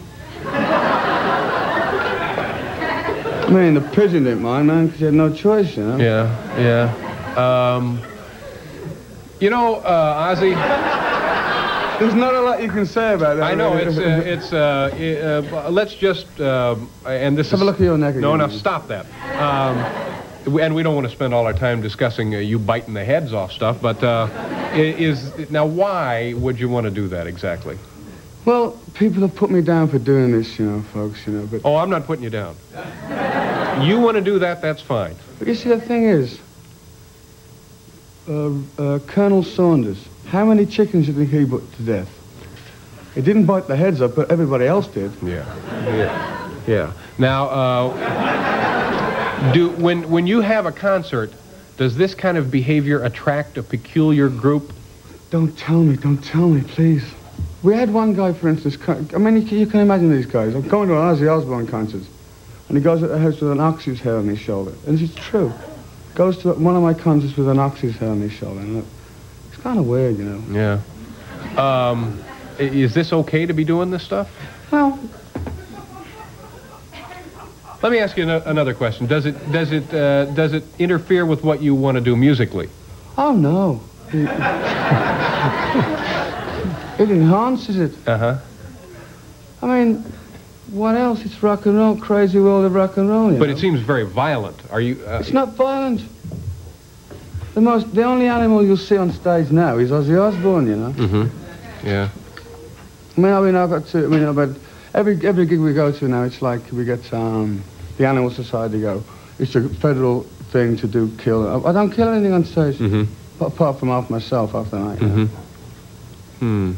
I mean, the pigeon didn't mind, man, because he had no choice, you know. Yeah, yeah. Um, you know, uh, Ozzy. There's not a lot you can say about that. I know it's uh, it's. Uh, uh, let's just um, and this Have is, a look at your neck No, again. no, stop that. Um, and we don't want to spend all our time discussing uh, you biting the heads off stuff. But uh, is now why would you want to do that exactly? Well, people have put me down for doing this, you know, folks, you know, but... Oh, I'm not putting you down. You want to do that? That's fine. But you see, the thing is, uh, uh, Colonel Sanders, how many chickens do you think he put to death? He didn't bite the heads off, but everybody else did. Yeah. Yeah. Yeah. Now, uh, do when when you have a concert, does this kind of behavior attract a peculiar group? Don't tell me, don't tell me, please. We had one guy, for instance, I mean, you can, you can imagine these guys. I'm going to an Ozzy Osbourne concert, and he goes at the house with an ox's hair on his shoulder. And it's true. Goes to one of my concerts with an ox's hair on his shoulder. And it- it's kind of weird, you know. Yeah. Um, is this okay to be doing this stuff? Well, Let me ask you ano- another question. Does it does it uh, does it interfere with what you want to do musically? oh no. It, enhances it. Uh huh. I mean, what else? It's rock and roll, crazy world of rock and roll. But know? it seems very violent. Are you? Uh, It's not violent. The most, the only animal you'll see on stage now is Ozzy Osbourne. You know. Mm-hmm. Yeah. I mean, I mean, I've got to. I mean, but every every gig we go to now, it's like we get um, the Animal Society go. It's a federal thing to do kill. I, I don't kill anything on stage, Mm-hmm. a- apart from half myself after the night. Mm-hmm. Hmm.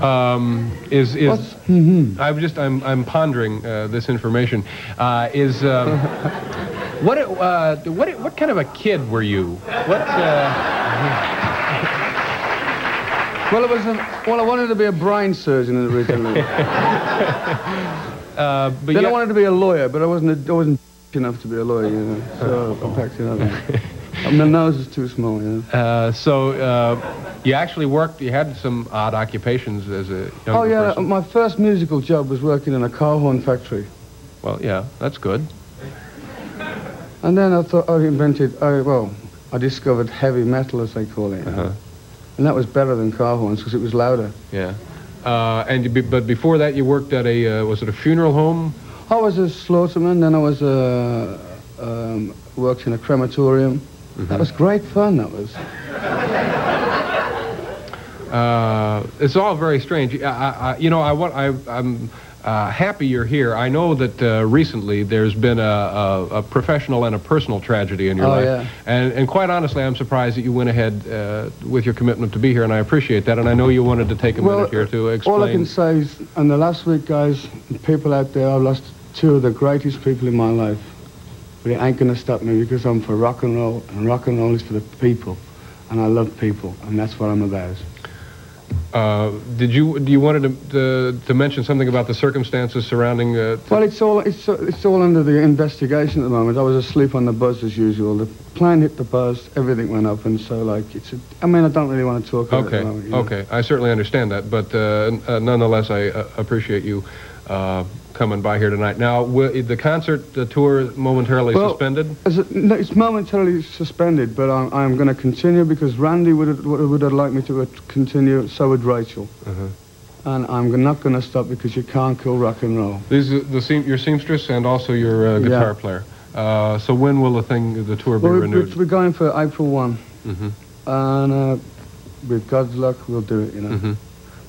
Um, is is mhm. I'm just I'm I'm pondering uh, this information. Uh, is um, What uh, what what kind of a kid were you? What? Uh, Well, it was a, well, I wanted to be a brain surgeon originally. uh, but then I wanted to be a lawyer, but I wasn't. I wasn't enough to be a lawyer, you know. So I packed it up. I mean, the nose is too small, you know. Uh, so uh, you actually worked. You had some odd occupations as a young Oh yeah, person. my first musical job was working in a car horn factory. Well, yeah, that's good. And then I thought I invented, I, well, I discovered heavy metal, as they call it. you know. And that was better than car horns because it was louder. Yeah. Uh, and you be, but before that, you worked at a uh, was it a funeral home? I was a slaughterman, then I was uh, um, worked in a crematorium. That was great fun, that was. Uh, it's all very strange. I, I, you know, I want I, I'm uh, happy you're here. I know that uh, recently there's been a, a, a professional and a personal tragedy in your Oh, life, yeah. and and quite honestly, I'm surprised that you went ahead uh, with your commitment to be here, and I appreciate that. And I know you wanted to take a minute here to explain. All I can say is, in the last week, guys, people out there, I've lost two of the greatest people in my life. But it ain't gonna stop me because I'm for rock and roll, and rock and roll is for the people. And I love people, and that's what I'm about. Uh, did you do you wanted to, to to mention something about the circumstances surrounding? Uh, Well, it's all it's it's all under the investigation at the moment. I was asleep on the buzz as usual. The plane hit the buzz, everything went up, and so like it's. A, I mean, I don't really want to talk about it Okay, at the moment. you know. okay. I certainly understand that, but uh, uh, nonetheless, I uh, appreciate you uh, coming by here tonight. Now, the concert the tour momentarily Well, suspended. A, no, it's momentarily suspended, but I'm, I'm going to continue because Randy would have, would have, liked me to uh, continue. So would Rachel. Uh-huh. And I'm not going to stop because you can't kill rock and roll. These are the seam, your seamstress and also your uh, guitar Yeah. player. Uh, so when will the thing, the tour be Well, we- renewed? we're going for April 1. Mhm. And uh, with God's luck, we'll do it, you know. Mhm.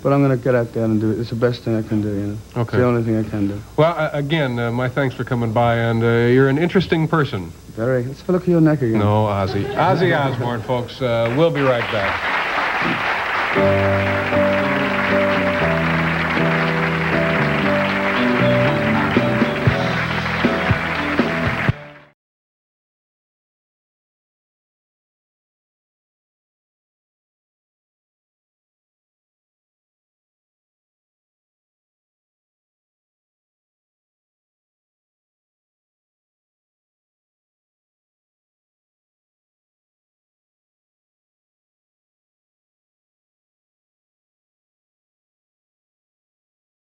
But I'm going to get out there and do it. It's the best thing I can do, you know. It's the only thing I can do. Well, uh, again, uh, my thanks for coming by, and uh, you're an interesting person. Very. Let's have a look at your neck again. No, Ozzy. Ozzy Osbourne, folks. Uh, we'll be right back.